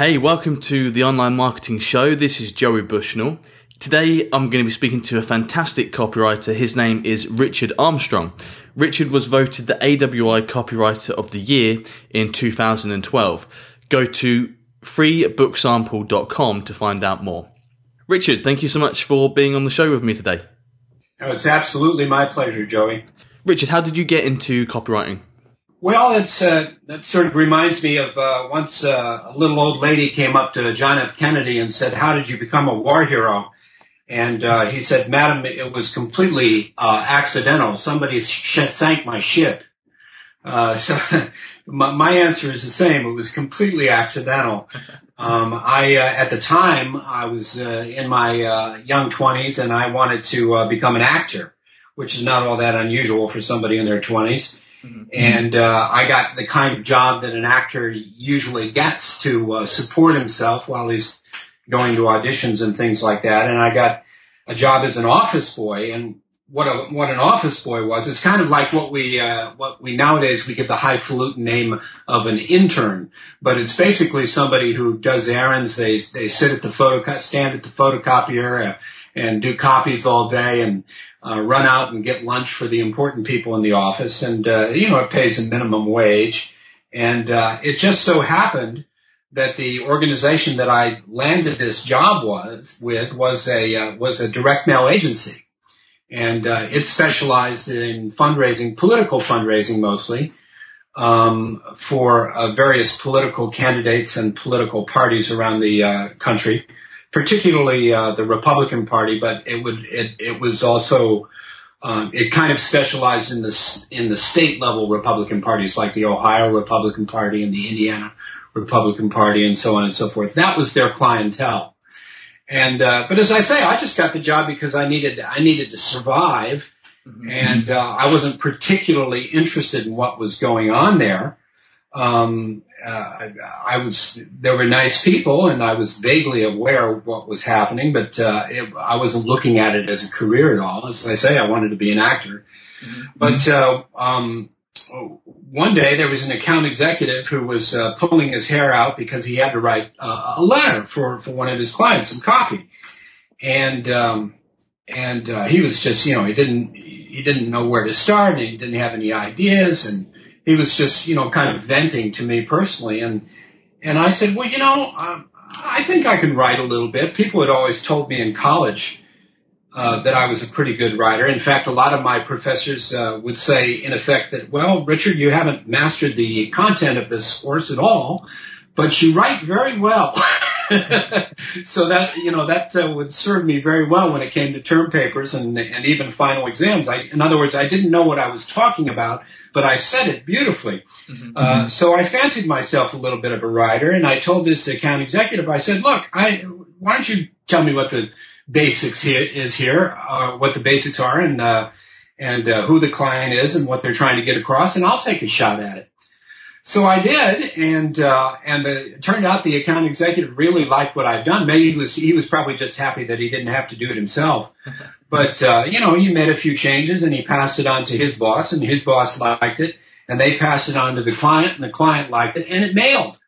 Hey, welcome to the Online Marketing Show. This is Joey Bushnell. Today I'm going to be speaking to a fantastic copywriter. His name is Richard Armstrong. Richard was voted the AWAI Copywriter of the Year in 2012. Go to freebooksample.com to find out more. Richard, thank you so much for being on the show with me today. Oh, it's absolutely my pleasure, Joey. Richard, how did you get into copywriting? Well, it's uh, that sort of reminds me of uh, once uh, a little old lady came up to John F. Kennedy and said, "How did you become a war hero?" And uh, he said, "Madam, it was completely uh, accidental. Somebody sh- sank my ship." Uh, so my, my answer is the same. It was completely accidental. Um, I uh, at the time I was uh, in my uh, young twenties and I wanted to uh, become an actor, which is not all that unusual for somebody in their twenties. Mm-hmm. And uh, I got the kind of job that an actor usually gets to uh, support himself while he's going to auditions and things like that. And I got a job as an office boy. And what a, what an office boy was, it's kind of like what we uh, what we nowadays we give the highfalutin name of an intern, but it's basically somebody who does errands. They they sit at the photo stand at the photocopier. Uh, and do copies all day and uh, run out and get lunch for the important people in the office. And, uh, you know, it pays a minimum wage. And, uh, it just so happened that the organization that I landed this job was, with was a, uh, was a direct mail agency. And, uh, it specialized in fundraising, political fundraising mostly, um, for uh, various political candidates and political parties around the uh, country particularly uh, the Republican Party, but it would it, it was also um, it kind of specialized in the in the state level Republican parties like the Ohio Republican Party and the Indiana Republican Party and so on and so forth. That was their clientele. And uh, but as I say, I just got the job because I needed I needed to survive, mm-hmm. and uh, I wasn't particularly interested in what was going on there um, uh, I was there were nice people, and I was vaguely aware of what was happening, but uh, it, I wasn't looking at it as a career at all. As I say, I wanted to be an actor, mm-hmm. but uh, um, one day there was an account executive who was uh, pulling his hair out because he had to write uh, a letter for for one of his clients, some copy, and um, and uh, he was just you know he didn't he didn't know where to start, and he didn't have any ideas, and he was just, you know, kind of venting to me personally. And, and I said, well, you know, um, I think I can write a little bit. People had always told me in college, uh, that I was a pretty good writer. In fact, a lot of my professors uh, would say, in effect, that well, Richard, you haven't mastered the content of this course at all, but you write very well. so that you know that uh, would serve me very well when it came to term papers and and even final exams. I, in other words, I didn't know what I was talking about, but I said it beautifully. Mm-hmm. Uh, so I fancied myself a little bit of a writer, and I told this account executive, I said, "Look, I why don't you tell me what the basics here is here, uh, what the basics are, and uh, and uh, who the client is, and what they're trying to get across, and I'll take a shot at it." So I did, and uh, and the, it turned out the account executive really liked what I've done. Maybe he was he was probably just happy that he didn't have to do it himself. But uh, you know, he made a few changes and he passed it on to his boss, and his boss liked it, and they passed it on to the client, and the client liked it, and it mailed,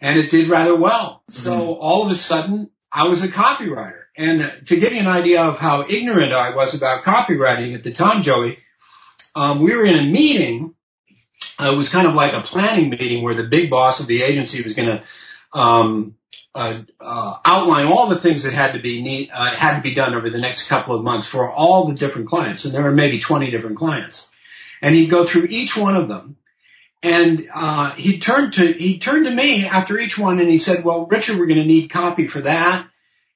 and it did rather well. Mm-hmm. So all of a sudden, I was a copywriter, and to give you an idea of how ignorant I was about copywriting at the time, Joey, um, we were in a meeting uh, it was kind of like a planning meeting where the big boss of the agency was going to um, uh, uh, outline all the things that had to be need, uh, had to be done over the next couple of months for all the different clients, and there were maybe 20 different clients, and he'd go through each one of them, and uh, he turned to he turned to me after each one, and he said, "Well, Richard, we're going to need copy for that,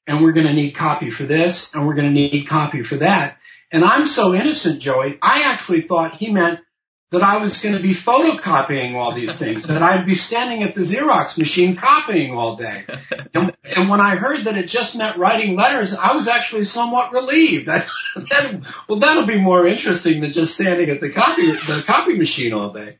and we're going to need copy for this, and we're going to need copy for that." And I'm so innocent, Joey. I actually thought he meant that I was going to be photocopying all these things, that I'd be standing at the Xerox machine copying all day. And, and when I heard that it just meant writing letters, I was actually somewhat relieved. I thought, well, that'll be more interesting than just standing at the copy, the copy machine all day.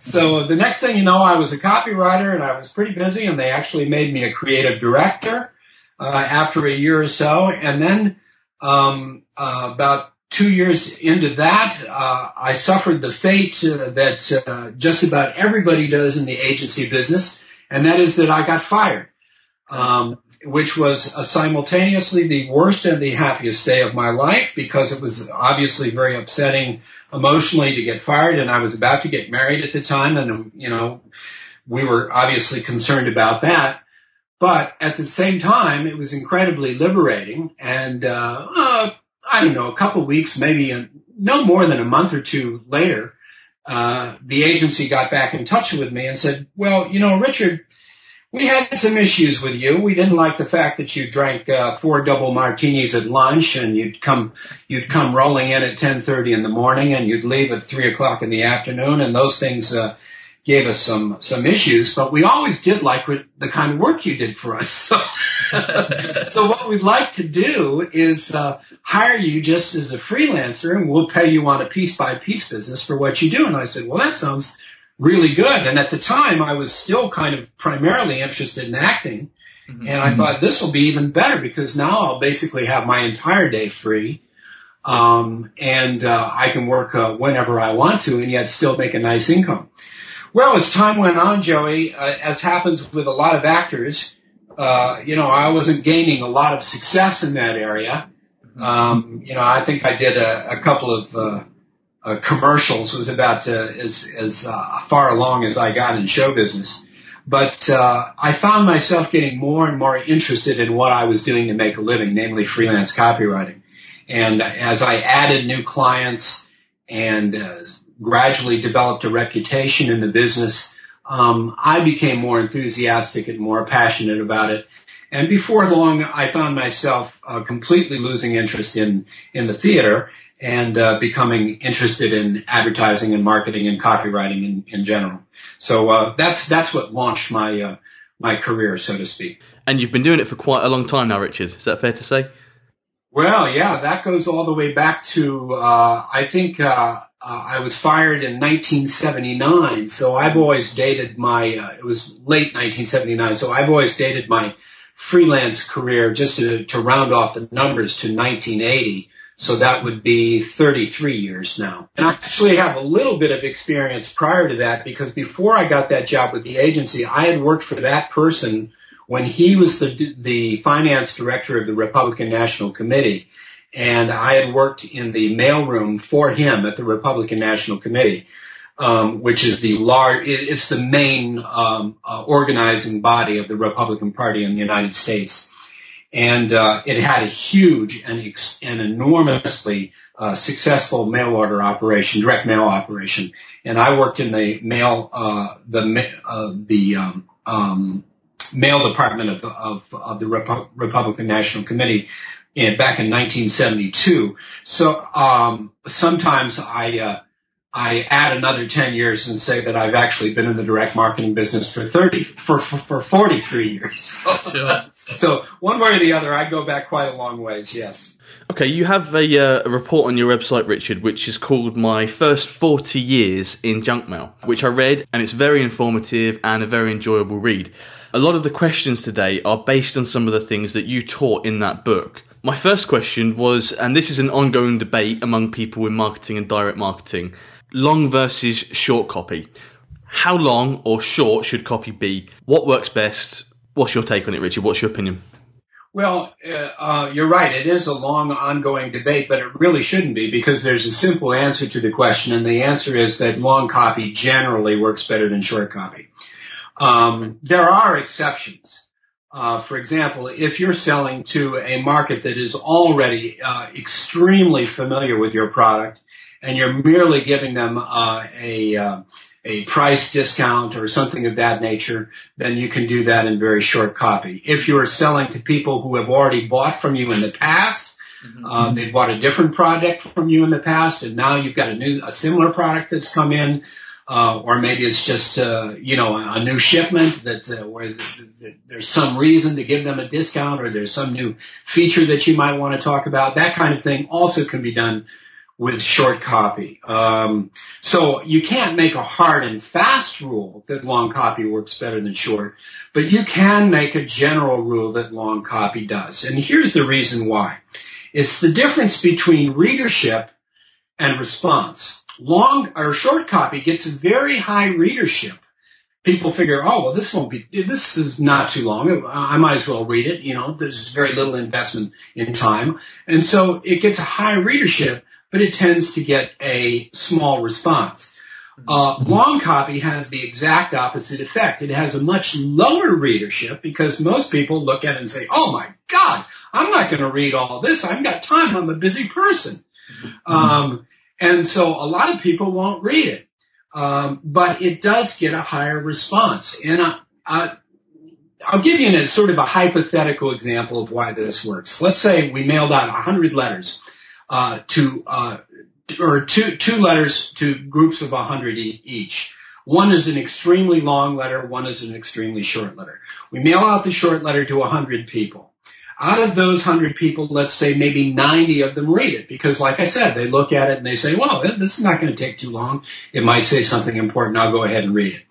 So the next thing you know, I was a copywriter and I was pretty busy and they actually made me a creative director, uh, after a year or so. And then, um, uh, about two years into that, uh, I suffered the fate uh, that uh, just about everybody does in the agency business, and that is that I got fired, um, which was uh, simultaneously the worst and the happiest day of my life because it was obviously very upsetting emotionally to get fired, and I was about to get married at the time, and you know, we were obviously concerned about that. But at the same time, it was incredibly liberating, and uh, uh, I don't know, a couple weeks, maybe a, no more than a month or two later, uh, the agency got back in touch with me and said, well, you know, Richard, we had some issues with you. We didn't like the fact that you drank uh, four double martinis at lunch and you'd come you'd come rolling in at 10:30 in the morning and you'd leave at three o'clock in the afternoon and those things uh, gave us some some issues, but we always did like the kind of work you did for us. So, so what we'd like to do is uh, hire you just as a freelancer, and we'll pay you on a piece by piece business for what you do. And I said, well, that sounds really good. And at the time, I was still kind of primarily interested in acting, mm-hmm. and I thought this will be even better because now I'll basically have my entire day free. Um, and uh, I can work uh, whenever I want to, and yet still make a nice income. Well, as time went on, Joey, uh, as happens with a lot of actors, uh, you know, I wasn't gaining a lot of success in that area. Mm-hmm. Um, you know, I think I did a, a couple of uh, uh, commercials. Was about uh, as as uh, far along as I got in show business. But uh, I found myself getting more and more interested in what I was doing to make a living, namely freelance copywriting. And as I added new clients and uh, gradually developed a reputation in the business, um, I became more enthusiastic and more passionate about it. And before long, I found myself uh, completely losing interest in in the theater and uh, becoming interested in advertising and marketing and copywriting in, in general. So uh, that's that's what launched my uh, my career, so to speak. And you've been doing it for quite a long time now, Richard. Is that fair to say? Well, yeah, that goes all the way back to uh, I think uh, I was fired in 1979, so I've always dated my. Uh, it was late 1979, so I've always dated my freelance career just to, to round off the numbers to 1980. So that would be 33 years now. And I actually have a little bit of experience prior to that because before I got that job with the agency, I had worked for that person when he was the the finance director of the Republican National Committee and I had worked in the mailroom for him at the Republican National Committee, um, which is the large, it's the main um, uh, organizing body of the Republican Party in the United States, and uh, it had a huge and, ex- and enormously uh, successful mail order operation, direct mail operation, and I worked in the mail, uh, the uh, the um, um, mail department of, of, of the Repu- Republican National Committee, in, back in 1972. So um, sometimes I uh, I add another 10 years and say that I've actually been in the direct marketing business for 30 for for, for 43 years. sure. so one way or the other, I go back quite a long ways. Yes. Okay, you have a, uh, a, report on your website, Richard, which is called My First 40 Years in Junk Mail, which I read, and it's very informative and a very enjoyable read. A lot of the questions today are based on some of the things that you taught in that book. My first question was, and this is an ongoing debate among people in marketing and direct marketing long versus short copy. How long or short should copy be? What works best? What's your take on it, Richard? What's your opinion? Well, uh, uh, you're right. It is a long, ongoing debate, but it really shouldn't be because there's a simple answer to the question, and the answer is that long copy generally works better than short copy. Um, there are exceptions. Uh, for example, if you're selling to a market that is already uh, extremely familiar with your product, and you're merely giving them uh, a uh, a price discount or something of that nature, then you can do that in very short copy. If you are selling to people who have already bought from you in the past, Mm-hmm. Uh, they bought a different product from you in the past, and now you've got a new, a similar product that's come in. Uh, or maybe it's just uh, you know a new shipment that uh, where the, the, there's some reason to give them a discount, or there's some new feature that you might want to talk about. That kind of thing also can be done with short copy. Um, so you can't make a hard and fast rule that long copy works better than short, but you can make a general rule that long copy does. And here's the reason why. It's the difference between readership and response. Long or short copy gets very high readership. People figure, oh, well, this won't be, this is not too long. I might as well read it. You know, there's very little investment in time. And so it gets a high readership, but it tends to get a small response. Uh, long copy has the exact opposite effect. It has a much lower readership because most people look at it and say, oh my God, I'm not going to read all this. I've got time. I'm a busy person. Um, and so a lot of people won't read it. Um, but it does get a higher response. And I, I, I'll give you a sort of a hypothetical example of why this works. Let's say we mailed out 100 letters uh, to uh, or two two letters to groups of 100 each. One is an extremely long letter, one is an extremely short letter. We mail out the short letter to 100 people. Out of those 100 people, let's say maybe 90 of them read it because like I said, they look at it and they say, well, this is not going to take too long. It might say something important. I'll go ahead and read it.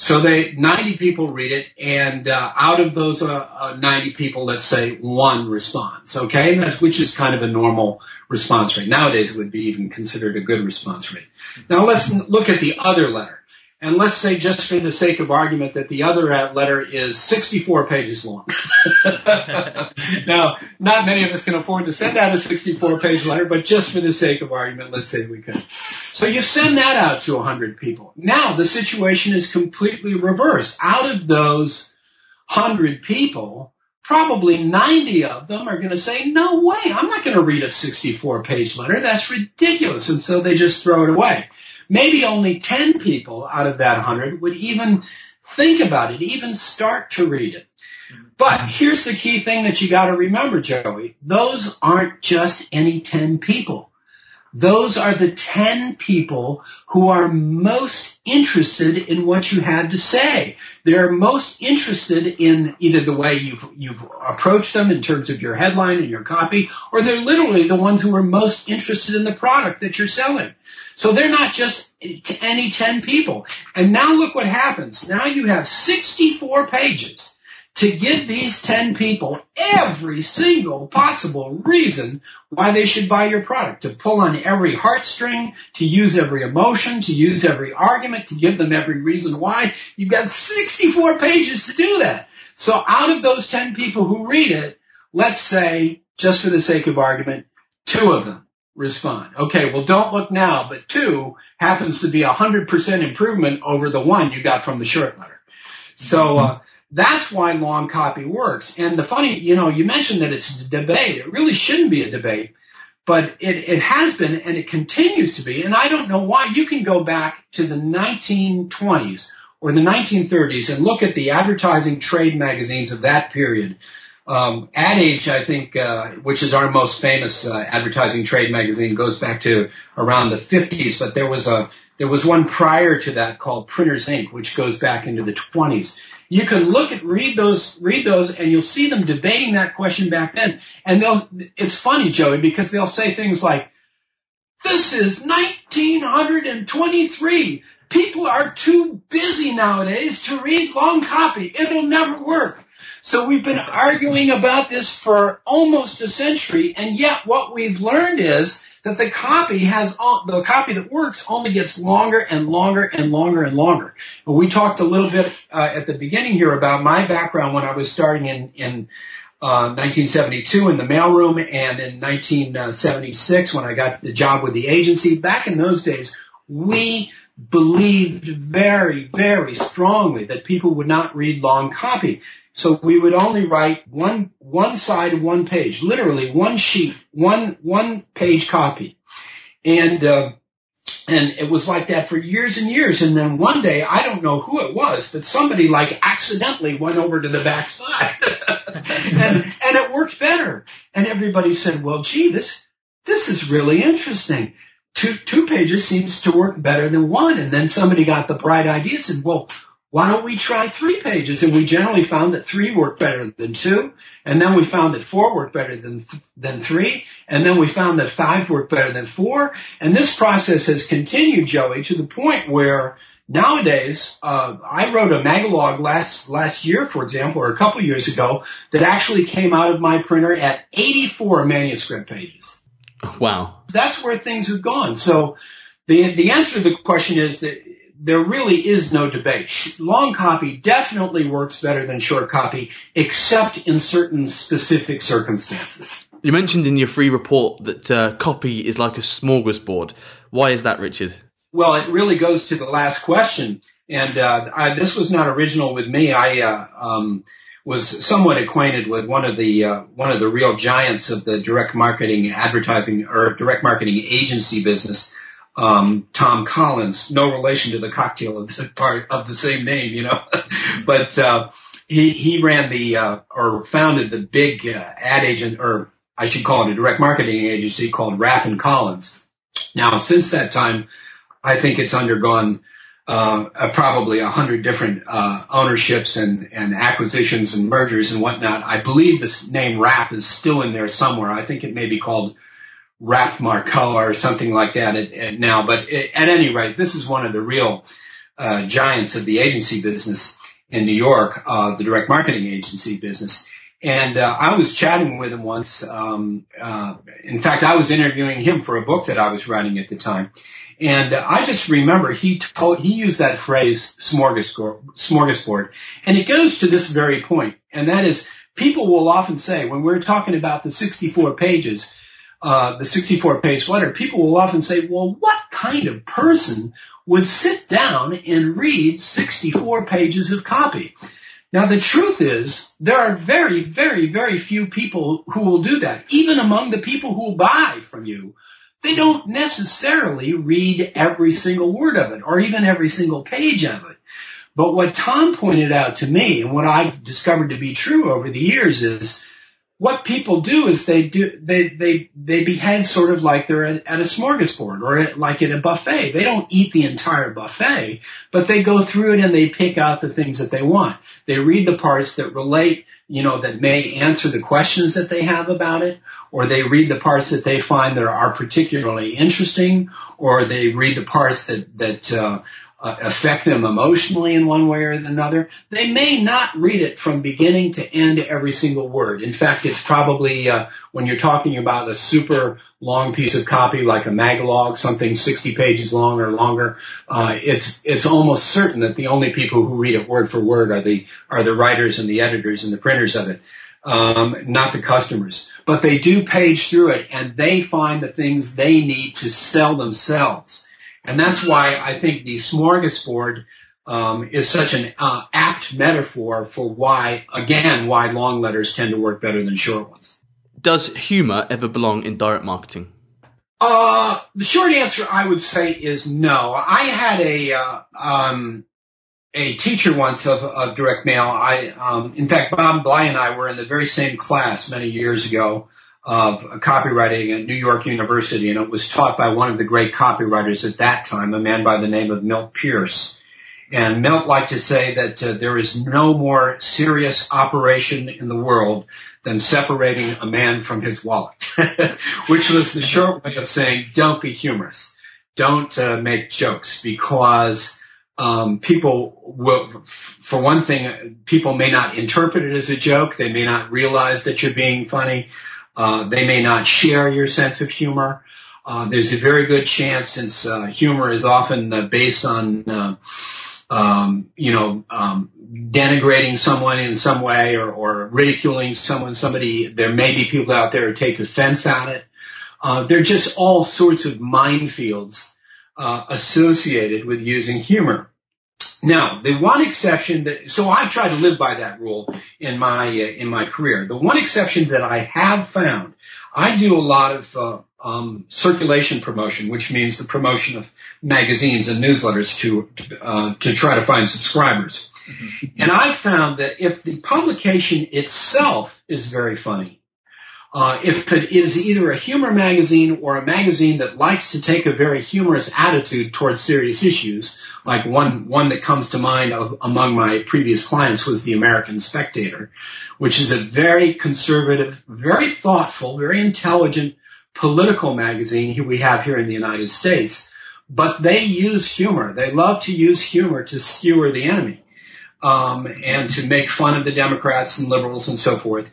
So they, 90 people read it, and uh, out of those uh, uh, 90 people, let's say one responds, okay? That's, which is kind of a normal response rate. Nowadays, it would be even considered a good response rate. Now let's look at the other letter. And let's say just for the sake of argument that the other letter is 64 pages long. now, not many of us can afford to send out a 64 page letter, but just for the sake of argument, let's say we could. So you send that out to 100 people. Now the situation is completely reversed. Out of those 100 people, probably 90 of them are going to say, no way, I'm not going to read a 64 page letter. That's ridiculous. And so they just throw it away maybe only 10 people out of that 100 would even think about it, even start to read it. But here's the key thing that you gotta remember, Joey. Those aren't just any 10 people. Those are the 10 people who are most interested in what you have to say. They're most interested in either the way you've, you've approached them in terms of your headline and your copy, or they're literally the ones who are most interested in the product that you're selling. So they're not just any 10 people. And now look what happens. Now you have 64 pages to give these 10 people every single possible reason why they should buy your product, to pull on every heartstring, to use every emotion, to use every argument, to give them every reason why. You've got 64 pages to do that. So out of those 10 people who read it, let's say, just for the sake of argument, two of them respond. Okay, well don't look now, but two happens to be a hundred percent improvement over the one you got from the short letter. So, uh, that's why long copy works. And the funny, you know, you mentioned that it's a debate. It really shouldn't be a debate, but it, it has been and it continues to be. And I don't know why. You can go back to the 1920s or the 1930s and look at the advertising trade magazines of that period um, Ad Age, I think, uh, which is our most famous uh, advertising trade magazine, goes back to around the 50s. But there was a there was one prior to that called Printers Ink, which goes back into the 20s. You can look at read those read those, and you'll see them debating that question back then. And they'll it's funny, Joey, because they'll say things like, "This is 1923. People are too busy nowadays to read long copy. It'll never work." So we've been arguing about this for almost a century, and yet what we've learned is that the copy has the copy that works only gets longer and longer and longer and longer. And we talked a little bit uh, at the beginning here about my background when I was starting in in uh, 1972 in the mailroom and in 1976 when I got the job with the agency. Back in those days, we believed very, very strongly that people would not read long copy. So we would only write one, one side, of one page, literally one sheet, one, one page copy. And, uh, and it was like that for years and years. And then one day, I don't know who it was, but somebody like accidentally went over to the back side. and, and it worked better. And everybody said, well, gee, this, this is really interesting. Two, two pages seems to work better than one. And then somebody got the bright idea and said, well, why don't we try three pages? And we generally found that three worked better than two. And then we found that four worked better than, than three. And then we found that five worked better than four. And this process has continued, Joey, to the point where nowadays, uh, I wrote a magalog last, last year, for example, or a couple years ago that actually came out of my printer at 84 manuscript pages. Wow. That's where things have gone. So the, the answer to the question is that there really is no debate. Long copy definitely works better than short copy, except in certain specific circumstances. You mentioned in your free report that uh, copy is like a smorgasbord. Why is that, Richard? Well, it really goes to the last question, and uh, I, this was not original with me. I uh, um, was somewhat acquainted with one of the uh, one of the real giants of the direct marketing, advertising, or direct marketing agency business um, Tom Collins, no relation to the cocktail of the part of the same name, you know, but, uh, he, he ran the, uh, or founded the big uh, ad agent, or I should call it a direct marketing agency called Rapp and Collins. Now, since that time, I think it's undergone, uh, probably a hundred different, uh, ownerships and, and acquisitions and mergers and whatnot. I believe this name Rapp is still in there somewhere. I think it may be called Rapp Marco or something like that at, at now. But it, at any rate, this is one of the real uh, giants of the agency business in New York, uh, the direct marketing agency business. And uh, I was chatting with him once. Um, uh, in fact, I was interviewing him for a book that I was writing at the time. And uh, I just remember he told, he used that phrase smorgasbord, smorgasbord. And it goes to this very point. And that is people will often say when we're talking about the 64 pages, uh, the 64 page letter, people will often say, well, what kind of person would sit down and read 64 pages of copy? Now the truth is there are very, very, very few people who will do that. Even among the people who will buy from you, they don't necessarily read every single word of it or even every single page of it. But what Tom pointed out to me and what I've discovered to be true over the years is what people do is they do they they they behave sort of like they're at, a smorgasbord or at, like at a buffet. They don't eat the entire buffet, but they go through it and they pick out the things that they want. They read the parts that relate, you know, that may answer the questions that they have about it, or they read the parts that they find that are particularly interesting, or they read the parts that that uh, uh, affect them emotionally in one way or another. They may not read it from beginning to end every single word. In fact, it's probably uh, when you're talking about a super long piece of copy like a magalog, something 60 pages long or longer, uh, it's it's almost certain that the only people who read it word for word are the are the writers and the editors and the printers of it. Um, not the customers, but they do page through it and they find the things they need to sell themselves. And that's why I think the smorgasbord um, is such an uh, apt metaphor for why, again, why long letters tend to work better than short ones. Does humor ever belong in direct marketing? Uh, the short answer I would say is no. I had a, uh, um, a teacher once of, of direct mail. I, um, in fact, Bob Bly and I were in the very same class many years ago of copywriting at New York University, and it was taught by one of the great copywriters at that time, a man by the name of Milt Pierce. And Milt liked to say that uh, there is no more serious operation in the world than separating a man from his wallet, which was the short way of saying, don't be humorous. Don't uh, make jokes because um, people will, for one thing, people may not interpret it as a joke. They may not realize that you're being funny. Uh, they may not share your sense of humor. Uh, there's a very good chance, since uh, humor is often uh, based on, uh, um, you know, um, denigrating someone in some way or, or, ridiculing someone. Somebody, there may be people out there who take offense at it. Uh, there are just all sorts of minefields associated with using humor. Now, the one exception that, so I try to live by that rule in my, uh, in my career. The one exception that I have found, I do a lot of, uh, um, circulation promotion, which means the promotion of magazines and newsletters to, uh, to try to find subscribers. Mm-hmm. And I found that if the publication itself is very funny, Uh, if it is either a humor magazine or a magazine that likes to take a very humorous attitude towards serious issues, like one one that comes to mind of, among my previous clients was the American Spectator, which is a very conservative, very thoughtful, very intelligent political magazine we have here in the United States. But they use humor. They love to use humor to skewer the enemy um, and to make fun of the Democrats and liberals and so forth.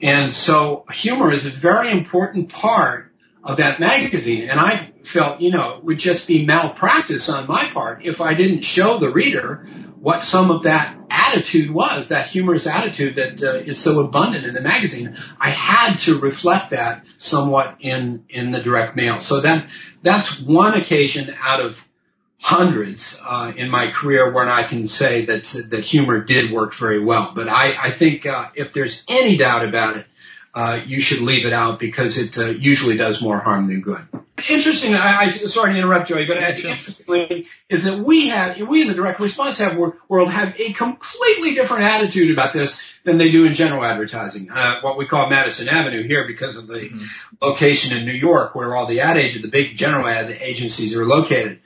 And so humor is a very important part of that magazine. And I felt, you know, it would just be malpractice on my part if I didn't show the reader what some of that attitude was, that humorous attitude that uh, is so abundant in the magazine. I had to reflect that somewhat in, in the direct mail. So that, that's one occasion out of hundreds uh, in my career when I can say that that humor did work very well. But I, I think uh, if there's any doubt about it, uh, you should leave it out because it uh, usually does more harm than good. Interesting. I, I sorry to interrupt, Joey, but yeah, sure. interestingly is that we have we in the direct response have world have a completely different attitude about this than they do in general advertising. Uh, what we call Madison Avenue here because of the mm-hmm. location in New York where all the ad agents, the big general ad agencies are located.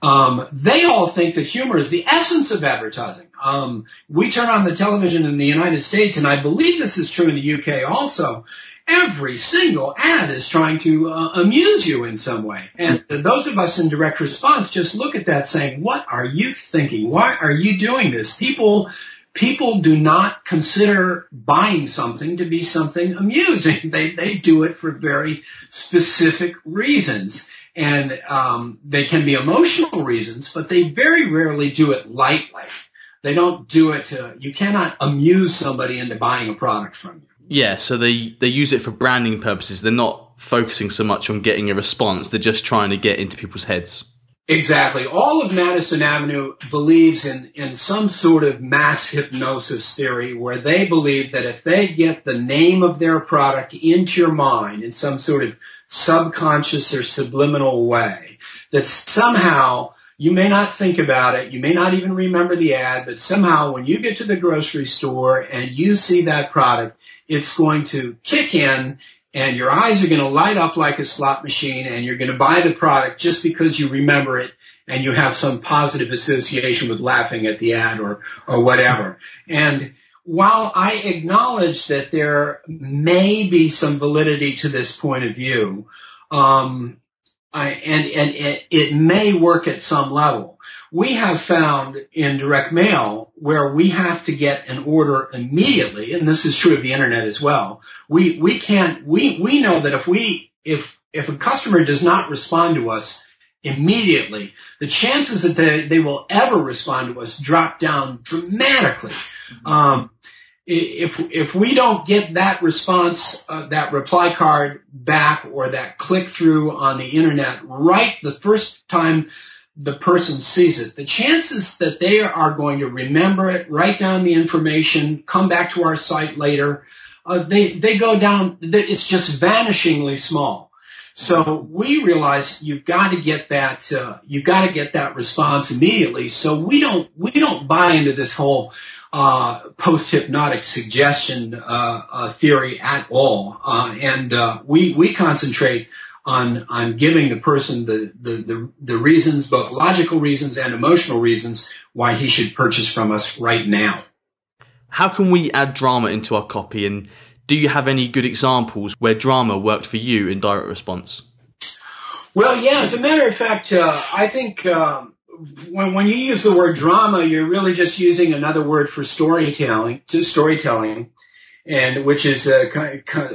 Um, they all think that humor is the essence of advertising. Um, we turn on the television in the United States, and I believe this is true in the UK also. Every single ad is trying to uh, amuse you in some way. And those of us in direct response just look at that saying, what are you thinking? Why are you doing this? People, people do not consider buying something to be something amusing. They, they do it for very specific reasons and um, they can be emotional reasons, but they very rarely do it lightly. They don't do it to. You cannot amuse somebody into buying a product from you. Yeah, so they they use it for branding purposes. They're not focusing so much on getting a response. They're just trying to get into people's heads. Exactly. All of Madison Avenue believes in, in some sort of mass hypnosis theory where they believe that if they get the name of their product into your mind in some sort of subconscious or subliminal way that somehow you may not think about it, you may not even remember the ad, but somehow when you get to the grocery store and you see that product, it's going to kick in and your eyes are going to light up like a slot machine and you're going to buy the product just because you remember it and you have some positive association with laughing at the ad or, or whatever. And while I acknowledge that there may be some validity to this point of view, um, I, and, and it, it may work at some level. We have found in direct mail where we have to get an order immediately, and this is true of the internet as well. We, we can't, we, we know that if we, if, if a customer does not respond to us immediately, the chances that they, they will ever respond to us drop down dramatically. Um, if if we don't get that response, uh, that reply card back, or that click through on the internet right the first time the person sees it, the chances that they are going to remember it, write down the information, come back to our site later, uh, they they go down. It's just vanishingly small. So we realize you've got to get that uh, you've got to get that response immediately. So we don't we don't buy into this whole uh, post-hypnotic suggestion uh, uh, theory at all, uh, and uh, we we concentrate on on giving the person the, the the the reasons, both logical reasons and emotional reasons, why he should purchase from us right now. How can we add drama into our copy, and do you have any good examples where drama worked for you in direct response? Well, yeah. As a matter of fact, uh, I think. Um, when, when you use the word drama, you're really just using another word for storytelling, to storytelling, and which is uh,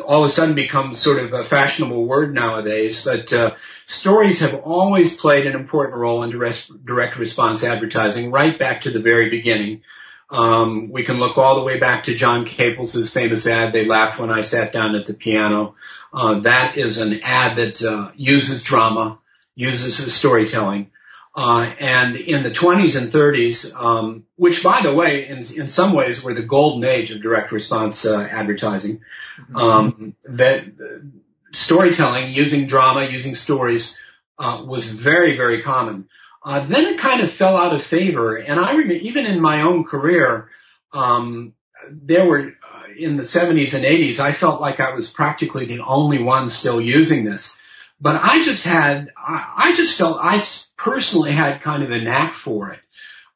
all of a sudden become sort of a fashionable word nowadays. But uh, stories have always played an important role in direct, direct response advertising, right back to the very beginning. Um, we can look all the way back to John Caples' famous ad, "They laughed when I sat down at the piano." Uh, that is an ad that uh, uses drama, uses storytelling. Uh, and in the 20s and 30s, um, which by the way, in, in some ways were the golden age of direct response uh, advertising, mm-hmm. um, that storytelling, using drama, using stories, uh, was very, very common. Uh, then it kind of fell out of favor, and I remember even in my own career, um, there were uh, in the 70s and 80s, I felt like I was practically the only one still using this. But I just had, I, I just felt I personally had kind of a knack for it.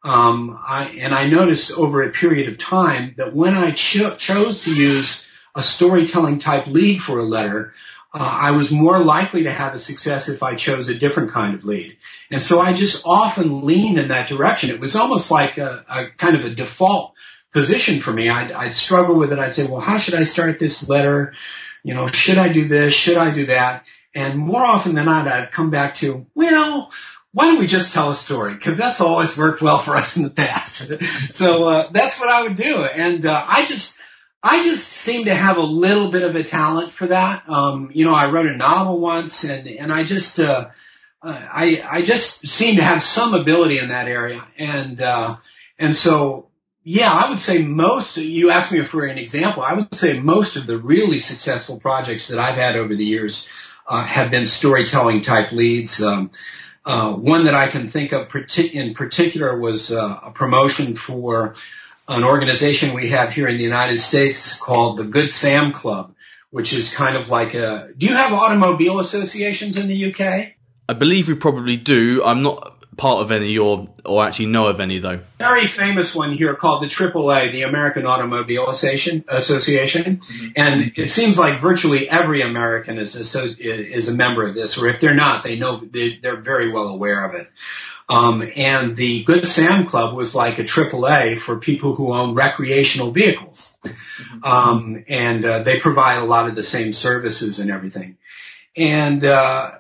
Um, I, and I noticed over a period of time that when I cho- chose to use a storytelling type lead for a letter, uh, I was more likely to have a success if I chose a different kind of lead. And so I just often leaned in that direction. It was almost like a, a kind of a default position for me. I'd, I'd struggle with it. I'd say, well, how should I start this letter? You know, should I do this? Should I do that? And more often than not, I'd come back to, well, why don't we just tell a story? Because that's always worked well for us in the past. so uh, that's what I would do. And uh, I just, I just seem to have a little bit of a talent for that. Um, you know, I wrote a novel once, and and I just, uh, I I just seem to have some ability in that area. And uh, and so yeah, I would say most, you asked me for an example, I would say most of the really successful projects that I've had over the years uh, have been storytelling type leads. Um, uh, one that I can think of in particular was uh, a promotion for an organization we have here in the United States called the Good Sam Club, which is kind of like a. Do you have automobile associations in the UK? I believe we probably do. I'm not part of any or or actually know of any though? Very famous one here called the AAA, the American Automobile Association, Association, mm-hmm. and it seems like virtually every American is a, is a member of this, or if they're not, they know they, they're very well aware of it. Um, and the Good Sam Club was like a AAA for people who own recreational vehicles, mm-hmm. um, and uh, they provide a lot of the same services and everything. And uh,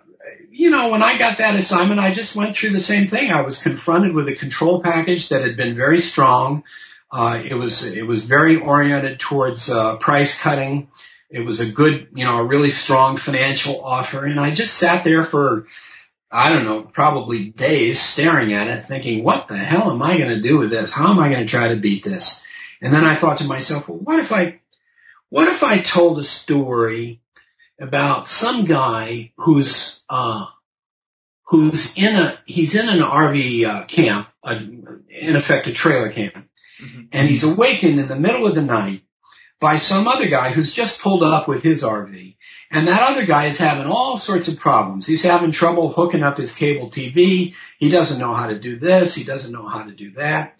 you know, when I got that assignment, I just went through the same thing. I was confronted with a control package that had been very strong. Uh, it was it was very oriented towards uh, price cutting. It was a good, you know, a really strong financial offer, and I just sat there for I don't know, probably days staring at it, thinking, what the hell am I going to do with this? How am I going to try to beat this? And then I thought to myself, well, what if I, what if I told a story about some guy who's uh, who's in a he's in an RV uh, camp, a, in effect a trailer camp, mm-hmm. and he's awakened in the middle of the night by some other guy who's just pulled up with his RV. And that other guy is having all sorts of problems. He's having trouble hooking up his cable TV. He doesn't know how to do this. He doesn't know how to do that.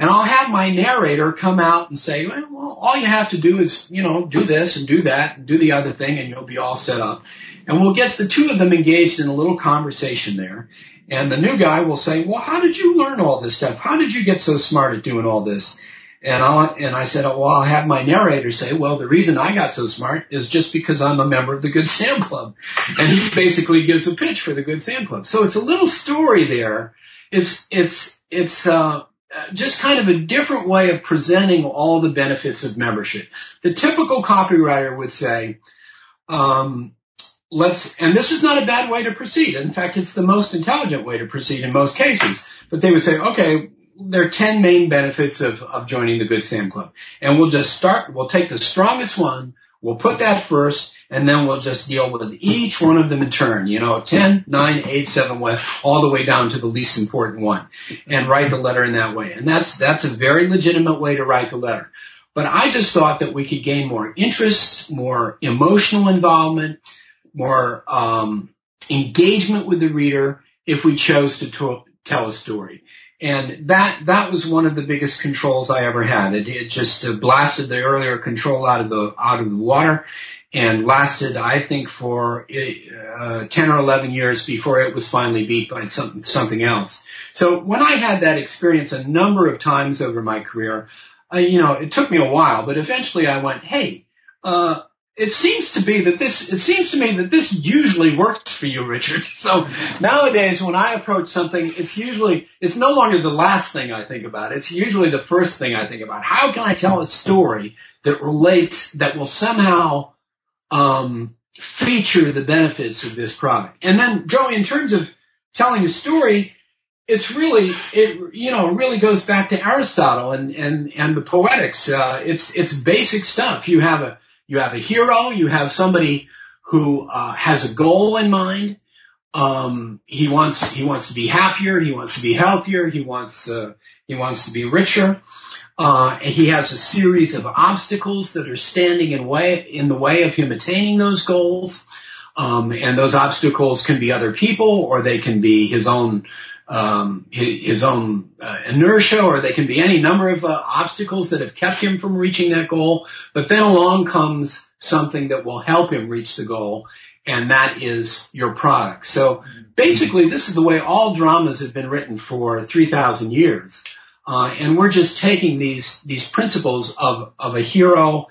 And I'll have my narrator come out and say, well, all you have to do is, you know, do this and do that and do the other thing and you'll be all set up. And we'll get the two of them engaged in a little conversation there. And the new guy will say, well, how did you learn all this stuff? How did you get so smart at doing all this? And I and I said, well, I'll have my narrator say, well, the reason I got so smart is just because I'm a member of the Good Sam Club. And he basically gives a pitch for the Good Sam Club. So it's a little story there. It's, it's, it's, uh, just kind of a different way of presenting all the benefits of membership. The typical copywriter would say, um, let's, and this is not a bad way to proceed. In fact, it's the most intelligent way to proceed in most cases. But they would say, okay, there are 10 main benefits of, of joining the Good Sam Club. And we'll just start, we'll take the strongest one, we'll put that first, and then we'll just deal with each one of them in turn, you know, 10, 9, 8, 7, all the way down to the least important one and write the letter in that way. And that's, that's a very legitimate way to write the letter. But I just thought that we could gain more interest, more emotional involvement, more, um, engagement with the reader if we chose to tell a story. And that, that was one of the biggest controls I ever had. It, it just uh, blasted the earlier control out of the, out of the water and lasted, I think, for uh, 10 or 11 years before it was finally beat by some, something else. So when I had that experience a number of times over my career, uh, you know, it took me a while, but eventually I went, hey, uh, it seems to be that this, it seems to me that this usually works for you, Richard. So nowadays when I approach something, it's usually, it's no longer the last thing I think about. It's usually the first thing I think about. How can I tell a story that relates, that will somehow um, feature the benefits of this product. And then, Joey, in terms of telling a story, it's really it you know really goes back to Aristotle and and and the poetics. Uh, it's it's basic stuff. You have a you have a hero. You have somebody who uh, has a goal in mind. Um, he wants he wants to be happier. He wants to be healthier. He wants uh, He wants to be richer. Uh, he has a series of obstacles that are standing in way in the way of him attaining those goals. Um, and those obstacles can be other people, or they can be his own um, his, own uh, inertia, or they can be any number of uh, obstacles that have kept him from reaching that goal. But then along comes something that will help him reach the goal, and that is your product. So basically, this is the way all dramas have been written for 3,000 years. Uh, and we're just taking these these principles of of a hero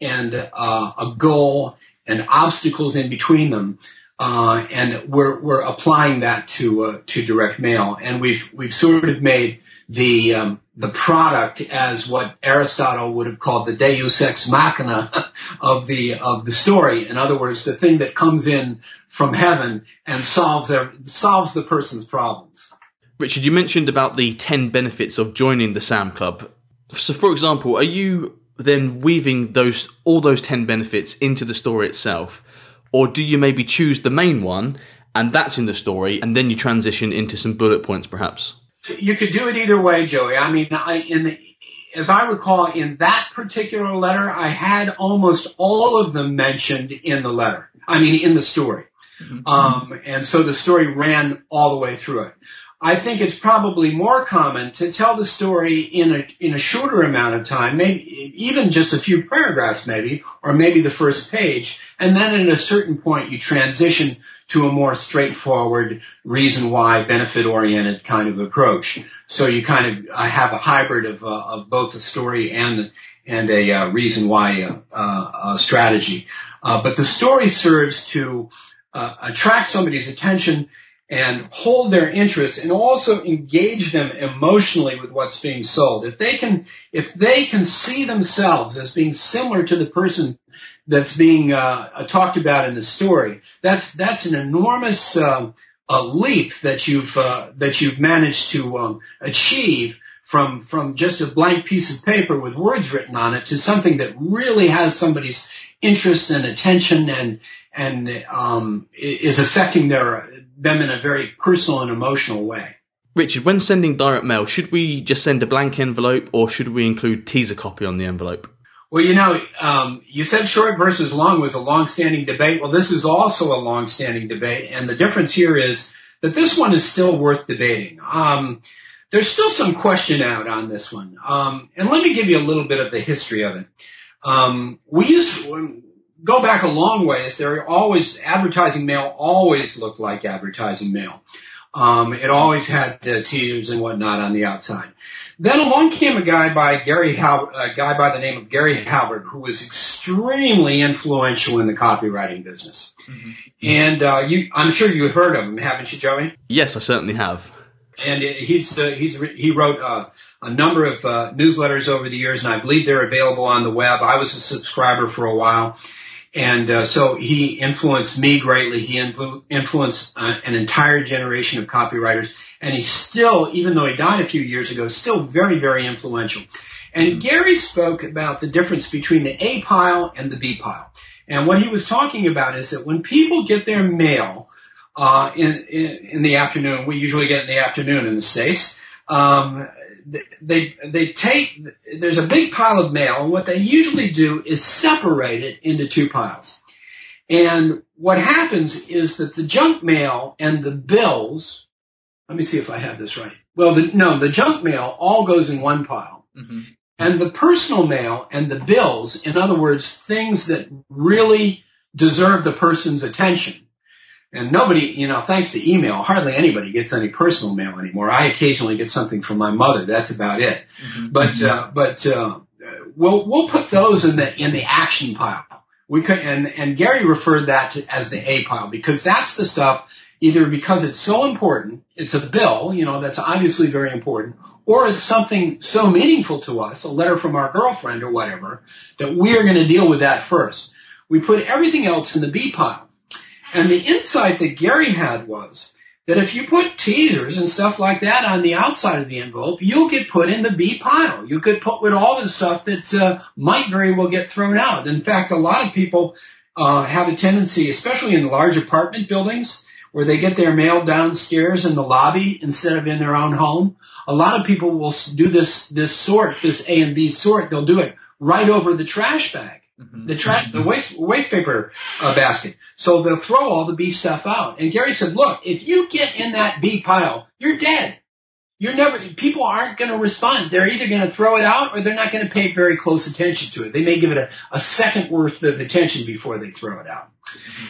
and uh, a goal and obstacles in between them, uh, and we're we're applying that to uh, to direct mail, and we've we've sort of made the um, the product as what Aristotle would have called the Deus ex machina of the of the story. In other words, the thing that comes in from heaven and solves their, solves the person's problems. Richard, you mentioned about the ten benefits of joining the Sam Club. So, for example, are you then weaving those all those 10 benefits into the story itself or do you maybe choose the main one and that's in the story and then you transition into some bullet points perhaps? You could do it either way joey. I mean I, in the, as i recall in that particular letter i had almost all of them mentioned in the letter. I mean in the story. Mm-hmm. um, and so the story ran all the way through it I think it's probably more common to tell the story in a in a shorter amount of time, maybe even just a few paragraphs, maybe, or maybe the first page, and then at a certain point you transition to a more straightforward, reason why, benefit oriented kind of approach. So you kind of uh, have a hybrid of uh, of both a story and and a uh, reason why uh, uh, strategy. Uh, but the story serves to attract somebody's attention and hold their interest and also engage them emotionally with what's being sold. If they can, if they can see themselves as being similar to the person that's being uh, talked about in the story, that's that's an enormous uh, a leap that you've uh, that you've managed to um, achieve from from just a blank piece of paper with words written on it to something that really has somebody's interest and attention and and um, is affecting their them in a very personal and emotional way. Richard, when sending direct mail, should we just send a blank envelope or should we include teaser copy on the envelope? Well, you know, um, you said short versus long was a long-standing debate. Well, this is also a long-standing debate, and the difference here is that this one is still worth debating. Um, there's still some question out on this one, um, and let me give you a little bit of the history of it. Um, we used go back a long ways, there always advertising mail always looked like advertising mail. Um, it always had uh, tears and whatnot on the outside. Then along came a guy by Gary a guy by the name of Gary Halbert, who was extremely influential in the copywriting business. Mm-hmm. And uh, you, I'm sure you've heard of him, haven't you, Joey? Yes, I certainly have. And he's uh, he's he wrote uh, a number of uh, newsletters over the years, and I believe they're available on the web. I was a subscriber for a while. And uh, so he influenced me greatly. He influ- influenced uh, an entire generation of copywriters, and he's still, even though he died a few years ago, still very, very influential. And Gary spoke about the difference between the A pile and the B pile. And what he was talking about is that when people get their mail uh, in, in, in the afternoon, we usually get in the afternoon in the states. Um, they they take there's a big pile of mail, and what they usually do is separate it into two piles. And what happens is that the junk mail and the bills. Let me see if I have this right. Well, the, no, the junk mail all goes in one pile. Mm-hmm. And the personal mail and the bills, in other words, things that really deserve the person's attention, and nobody, you know, thanks to email, hardly anybody gets any personal mail anymore. I occasionally get something from my mother. That's about it. Mm-hmm. But, uh, but, uh, we'll, we'll put those in the, in the action pile. We could, and, and Gary referred that to, as the A pile because that's the stuff either because it's so important, it's a bill, you know, that's obviously very important, or it's something so meaningful to us, a letter from our girlfriend or whatever, that we are going to deal with that first. We put everything else in the B pile. And the insight that Gary had was that if you put teasers and stuff like that on the outside of the envelope, you'll get put in the B pile. You could put with all the stuff that uh, might very well get thrown out. In fact, a lot of people uh, have a tendency, especially in large apartment buildings, where they get their mail downstairs in the lobby instead of in their own home. A lot of people will do this, this sort, this A and B sort. They'll do it right over the trash bag, mm-hmm. the trash, the waste, waste paper uh, basket. So they'll throw all the B stuff out. And Gary said, look, if you get in that B pile, you're dead. You're never, people aren't going to respond. They're either going to throw it out or they're not going to pay very close attention to it. They may give it a, a second worth of attention before they throw it out.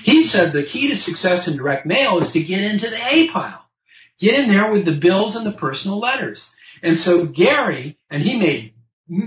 He said the key to success in direct mail is to get into the A pile. Get in there with the bills and the personal letters. And so Gary, and he made,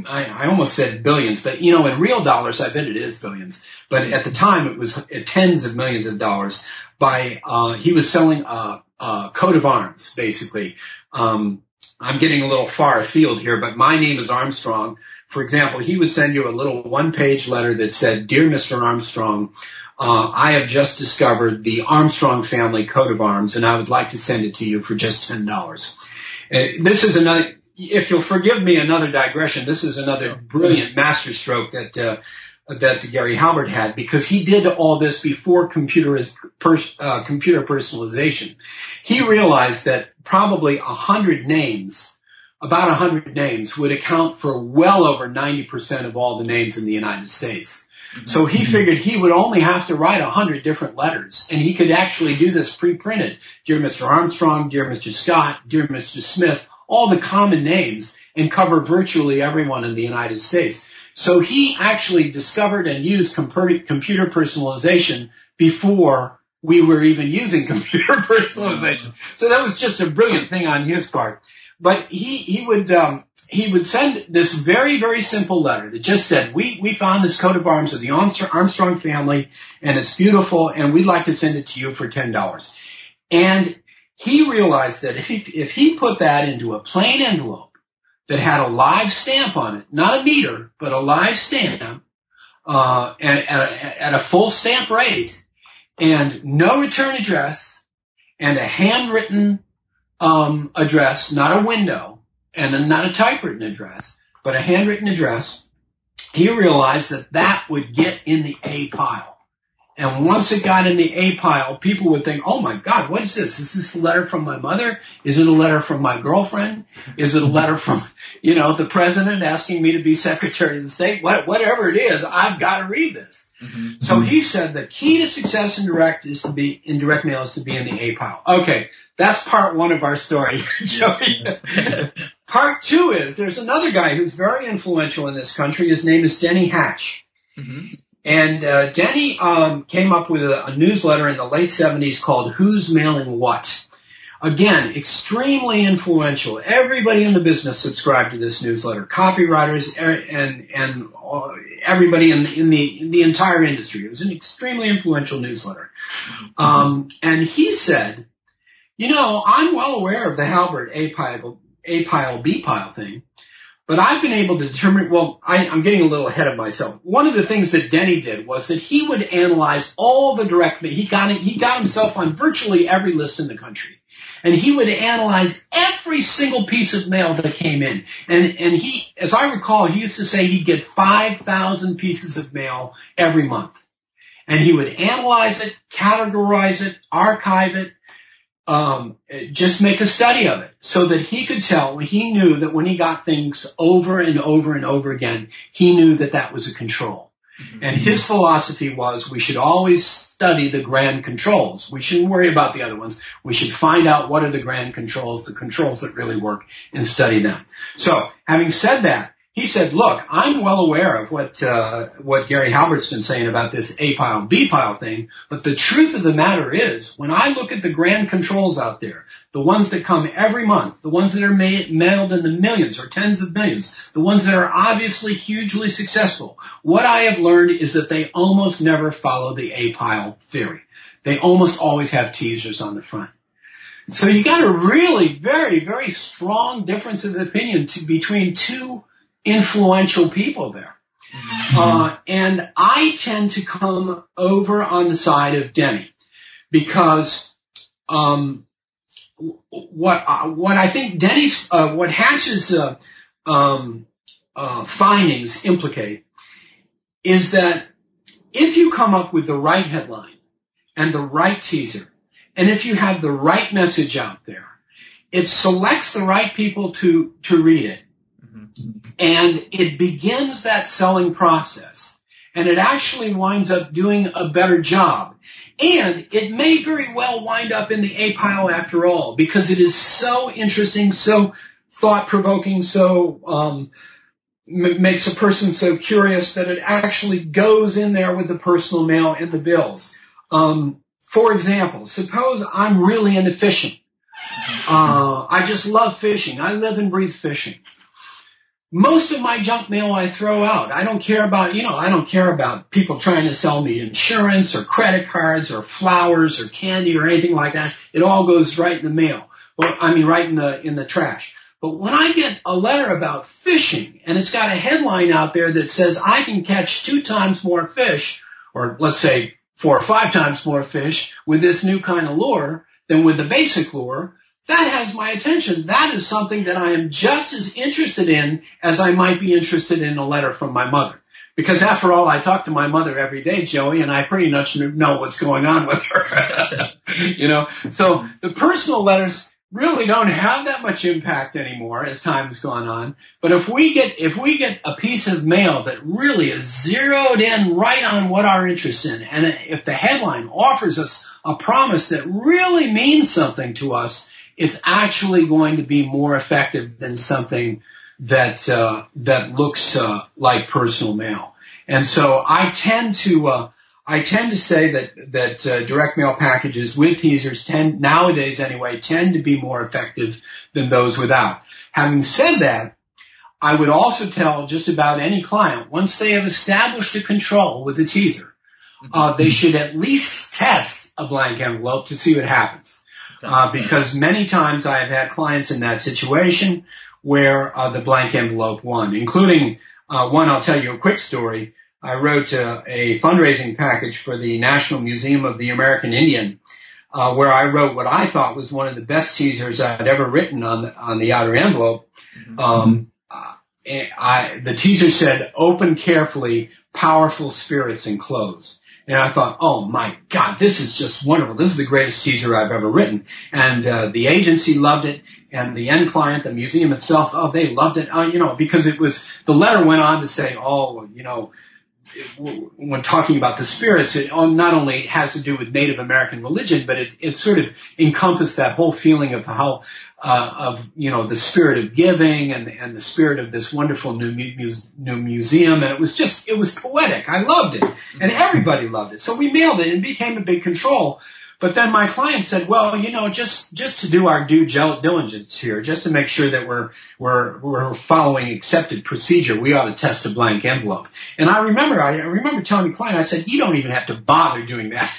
I, I almost said billions, but you know, in real dollars, I bet it is billions. But at the time, it was tens of millions of dollars by, uh, he was selling a, a coat of arms, basically. Um, I'm getting a little far afield here, but my name is Armstrong. For example, he would send you a little one page letter that said, Dear Mr. Armstrong, uh, I have just discovered the Armstrong family coat of arms, and I would like to send it to you for just ten dollars. Uh, this is another. If you'll forgive me, another digression. This is another brilliant masterstroke that uh, that Gary Halbert had because he did all this before computer pers- uh, computer personalization. He realized that probably a hundred names, about a hundred names, would account for well over ninety percent of all the names in the United States. So he figured he would only have to write a hundred different letters and he could actually do this pre-printed. Dear Mr. Armstrong, dear Mr. Scott, dear Mr. Smith, all the common names and cover virtually everyone in the United States. So he actually discovered and used computer personalization before we were even using computer personalization. So that was just a brilliant thing on his part. But he, he would, um, he would send this very, very simple letter that just said, we, we found this coat of arms of the Armstrong family and it's beautiful and we'd like to send it to you for $10. And he realized that if he, if he put that into a plain envelope that had a live stamp on it, not a meter, but a live stamp, uh, at, at, at a full stamp rate and no return address and a handwritten, um, address, not a window, and not a typewritten address, but a handwritten address, he realized that that would get in the A pile. And once it got in the A pile, people would think, oh my God, what is this? Is this a letter from my mother? Is it a letter from my girlfriend? Is it a letter from, you know, the president asking me to be secretary of the state? What, whatever it is, I've got to read this. Mm-hmm. So he said the key to success in direct is to be, in direct mail is to be in the A pile. Okay. That's part one of our story, Joey. part two is there's another guy who's very influential in this country. His name is Denny Hatch. Mm-hmm. And uh, Denny um, came up with a, a, newsletter in the late 70s called Who's Mailing What? Again, extremely influential. Everybody in the business subscribed to this newsletter. Copywriters and and uh, everybody in, in the in the entire industry. It was an extremely influential newsletter. Um, and he said, you know, I'm well aware of the Halbert A pile A pile B pile thing. But I've been able to determine, well, I, am getting a little ahead of myself. One of the things that Denny did was that he would analyze all the direct, mail. he got, he got himself on virtually every list in the country. And he would analyze every single piece of mail that came in. And, and he, as I recall, he used to say he'd get 5,000 pieces of mail every month. And he would analyze it, categorize it, archive it, um, just make a study of it so that he could tell he knew that when he got things over and over and over again, he knew that that was a control. Mm-hmm. And his philosophy was we should always study the grand controls. We shouldn't worry about the other ones. We should find out what are the grand controls, the controls that really work and study them. So having said that, he said, look, I'm well aware of what, uh, what Gary Halbert's been saying about this A pile, B pile thing, but the truth of the matter is, when I look at the grand controls out there, the ones that come every month, the ones that are made, mailed in the millions or tens of millions, the ones that are obviously hugely successful, what I have learned is that they almost never follow the A pile theory. They almost always have teasers on the front. So you got a really very, very strong difference of opinion to, between two influential people there. Mm-hmm. Uh, and I tend to come over on the side of Denny because um, what uh, what I think Denny's uh, what Hatch's uh, um, uh, findings implicate is that if you come up with the right headline and the right teaser and if you have the right message out there, it selects the right people to, to read it. And it begins that selling process. And it actually winds up doing a better job. And it may very well wind up in the A pile after all, because it is so interesting, so thought provoking, so um, m- makes a person so curious that it actually goes in there with the personal mail and the bills. Um, for example, suppose I'm really into fishing. Uh, I just love fishing. I live and breathe fishing. Most of my junk mail I throw out. I don't care about, you know, I don't care about people trying to sell me insurance or credit cards or flowers or candy or anything like that. It all goes right in the mail. Well, I mean, right in the, in the trash. But when I get a letter about fishing and it's got a headline out there that says I can catch two times more fish, or let's say four or five times more fish with this new kind of lure than with the basic lure, that has my attention. That is something that I am just as interested in as I might be interested in a letter from my mother. Because after all, I talk to my mother every day, Joey, and I pretty much know what's going on with her. you know, so the personal letters really don't have that much impact anymore as time's gone on. But if we get if we get a piece of mail that really is zeroed in right on what our interest in, and if the headline offers us a promise that really means something to us, it's actually going to be more effective than something that uh, that looks uh, like personal mail. And so I tend to uh, I tend to say that that uh, direct mail packages with teasers tend nowadays anyway tend to be more effective than those without. Having said that, I would also tell just about any client once they have established a control with a teaser, uh, they should at least test a blank envelope to see what happens. Uh, because many times I have had clients in that situation where uh, the blank envelope won, including uh, one. I'll tell you a quick story. I wrote a, a fundraising package for the National Museum of the American Indian, uh, where I wrote what I thought was one of the best teasers I'd ever written on the, on the outer envelope. Mm-hmm. Um, I, the teaser said, "Open carefully, powerful spirits enclosed." And I thought, oh my God, this is just wonderful. This is the greatest teaser I've ever written. And uh, the agency loved it, and the end client, the museum itself, oh, they loved it. Uh, you know, because it was the letter went on to say, oh, you know, when talking about the spirits, it not only has to do with Native American religion, but it, it sort of encompassed that whole feeling of how, uh, of, you know, the spirit of giving and, and the spirit of this wonderful new, mu- new museum. And it was just, it was poetic. I loved it. And everybody loved it. So we mailed it and it became a big control. But then my client said, well, you know, just, just to do our due diligence here, just to make sure that we're, we're, we're following accepted procedure, we ought to test a blank envelope. And I remember, I remember telling the client, I said, you don't even have to bother doing that.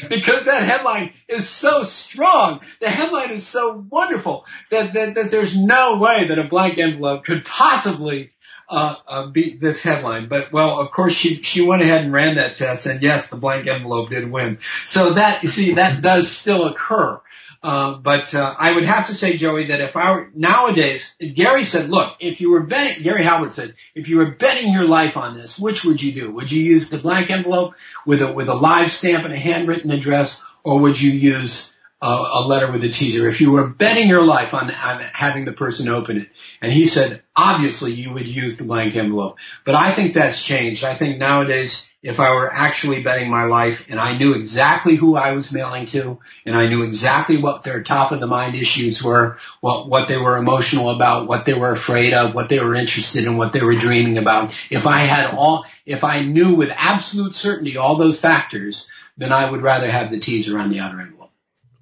because that headline is so strong. The headline is so wonderful that, that, that there's no way that a blank envelope could possibly uh, uh, beat this headline. But well, of course, she she went ahead and ran that test, and yes, the blank envelope did win. So that you see, that does still occur. Uh, but uh, I would have to say, Joey, that if I were nowadays, Gary said, look, if you were betting, Gary Halbert said, if you were betting your life on this, which would you do? Would you use the blank envelope with a with a live stamp and a handwritten address, or would you use uh, a letter with a teaser, if you were betting your life on, on having the person open it, and he said, obviously you would use the blank envelope. But I think that's changed. I think nowadays, if I were actually betting my life and I knew exactly who I was mailing to, and I knew exactly what their top of the mind issues were, what, what they were emotional about, what they were afraid of, what they were interested in, what they were dreaming about, if I had all, if I knew with absolute certainty all those factors, then I would rather have the teaser on the outer envelope.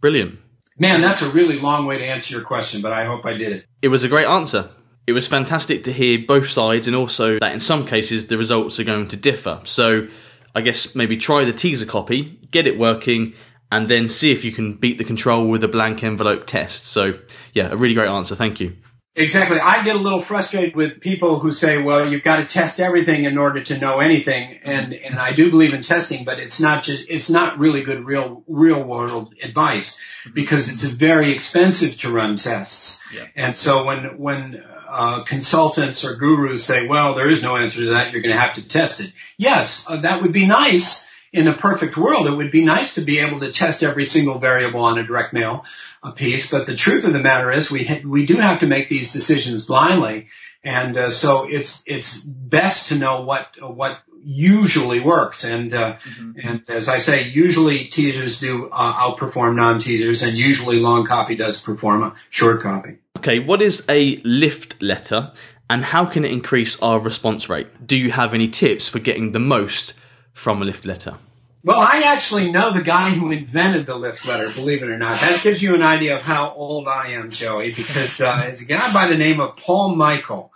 Brilliant. Man, that's a really long way to answer your question, but I hope I did it. It was a great answer. It was fantastic to hear both sides and also that in some cases the results are going to differ. So I guess maybe try the teaser copy, get it working, and then see if you can beat the control with a blank envelope test. So yeah, a really great answer. Thank you. Exactly. I get a little frustrated with people who say, well, you've got to test everything in order to know anything. And, and I do believe in testing, but it's not just, it's not really good real, real world advice because it's very expensive to run tests. Yeah. And so when, when, uh, consultants or gurus say, well, there is no answer to that. You're going to have to test it. Yes, uh, that would be nice in a perfect world, it would be nice to be able to test every single variable on a direct mail uh, piece. But the truth of the matter is, we ha- we do have to make these decisions blindly, and uh, so it's it's best to know what what usually works. And uh, mm-hmm. and as I say, usually teasers do uh, outperform non-teasers, and usually long copy does perform a short copy. Okay, what is a lift letter, and how can it increase our response rate? Do you have any tips for getting the most from a lift letter? Well, I actually know the guy who invented the lift letter, believe it or not. That gives you an idea of how old I am, Joey, because uh, it's a guy by the name of Paul Michael.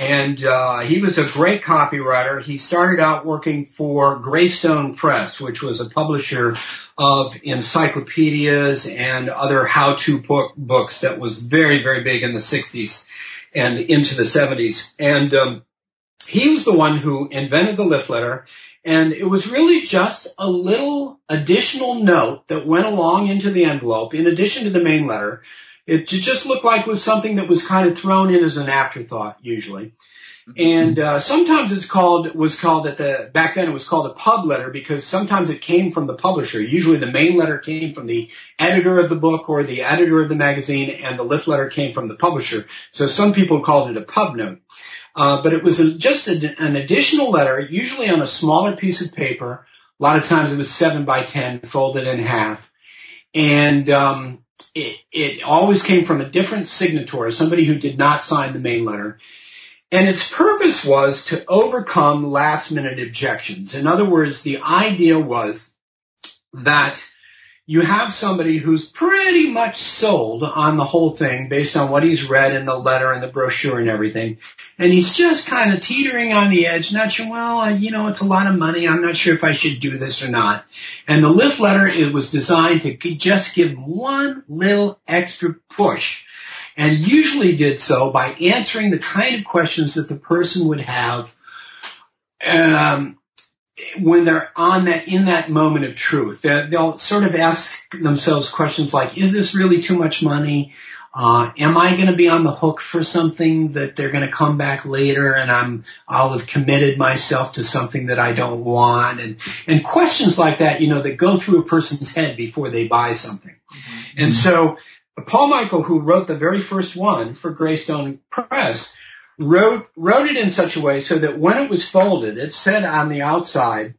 And uh, he was a great copywriter. He started out working for Greystone Press, which was a publisher of encyclopedias and other how-to book, books that was very, very big in the 60s and into the 70s. And um, he was the one who invented the lift letter and it was really just a little additional note that went along into the envelope in addition to the main letter. It just looked like it was something that was kind of thrown in as an afterthought usually. And uh, sometimes it's called was called at the back then it was called a pub letter because sometimes it came from the publisher. Usually the main letter came from the editor of the book or the editor of the magazine, and the lift letter came from the publisher. So some people called it a pub note. Uh, but it was a, just a, an additional letter, usually on a smaller piece of paper. A lot of times it was seven by ten, folded in half, and um, it, it always came from a different signatory, somebody who did not sign the main letter. And its purpose was to overcome last minute objections. In other words, the idea was that you have somebody who's pretty much sold on the whole thing based on what he's read in the letter and the brochure and everything. And he's just kind of teetering on the edge, not sure, well, you know, it's a lot of money. I'm not sure if I should do this or not. And the lift letter, it was designed to just give one little extra push and usually did so by answering the kind of questions that the person would have um, when they're on that in that moment of truth, they'll sort of ask themselves questions like, "Is this really too much money? Uh, am I going to be on the hook for something that they're going to come back later, and I'm I'll have committed myself to something that I don't want?" And and questions like that, you know, that go through a person's head before they buy something. Mm-hmm. And so, Paul Michael, who wrote the very first one for Greystone Press, wrote wrote it in such a way so that when it was folded, it said on the outside,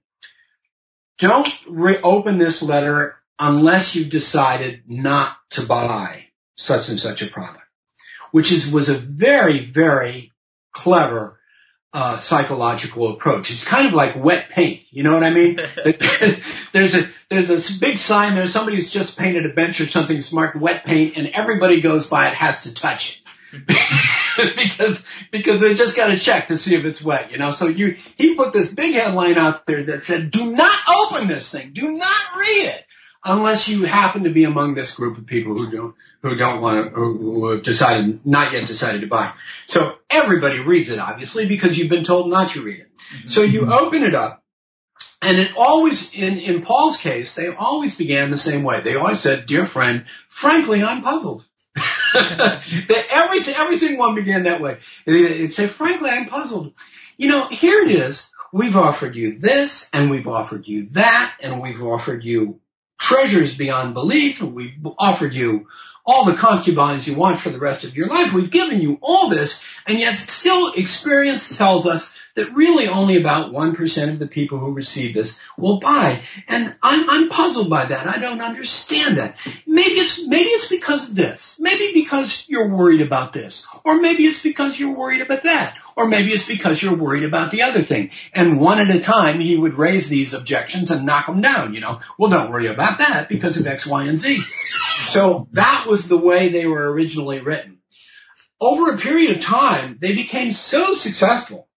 "Don't reopen this letter unless you've decided not to buy such and such a product," which is was a very very clever uh, psychological approach. It's kind of like wet paint. You know what I mean? there's a there's a big sign there. Somebody's just painted a bench or something smart wet paint, and everybody goes by it has to touch it. because because they just got to check to see if it's wet, you know. So you he put this big headline out there that said, "Do not open this thing. Do not read it unless you happen to be among this group of people who don't who don't want to who, have decided not yet decided to buy." So everybody reads it obviously because you've been told not to read it. So you mm-hmm. open it up. And it always, in, in Paul's case, they always began the same way. They always said, dear friend, frankly, I'm puzzled. that everything, every single one began that way. It said, frankly, I'm puzzled. You know, here it is. We've offered you this, and we've offered you that, and we've offered you treasures beyond belief, and we've offered you all the concubines you want for the rest of your life. We've given you all this, and yet still experience tells us that really only about 1% of the people who receive this will buy. And I'm, I'm puzzled by that. I don't understand that. Maybe it's, maybe it's because of this. Maybe because you're worried about this. Or maybe it's because you're worried about that. Or maybe it's because you're worried about the other thing. And one at a time, he would raise these objections and knock them down, you know. Well, don't worry about that because of X, Y, and Z. So that was the way they were originally written. Over a period of time, they became so successful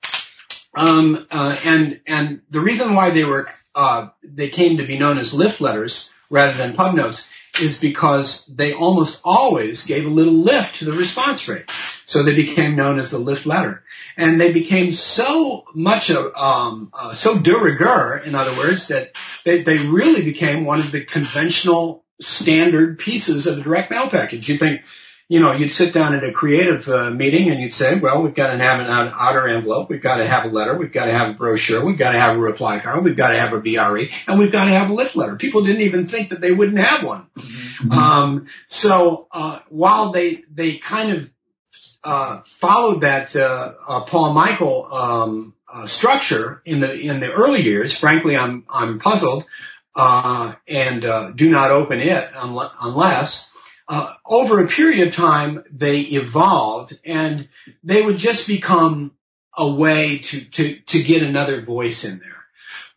um, uh, and and the reason why they were uh, they came to be known as lift letters rather than pub notes is because they almost always gave a little lift to the response rate. So they became known as the lift letter. And they became so much, of, um, uh, so de rigueur, in other words, that they, they really became one of the conventional standard pieces of a direct mail package. You think, you know, you'd sit down at a creative uh, meeting and you'd say, well, we've got to have an outer envelope. We've got to have a letter. We've got to have a brochure. We've got to have a reply card. We've got to have a BRE and we've got to have a lift letter. People didn't even think that they wouldn't have one. Mm-hmm. Um, so, uh, while they, they kind of, uh, followed that, uh, uh, Paul Michael, um, uh, structure in the, in the early years, frankly, I'm, I'm puzzled, and, do not open it unless, uh, over a period of time, they evolved and they would just become a way to, to, to get another voice in there.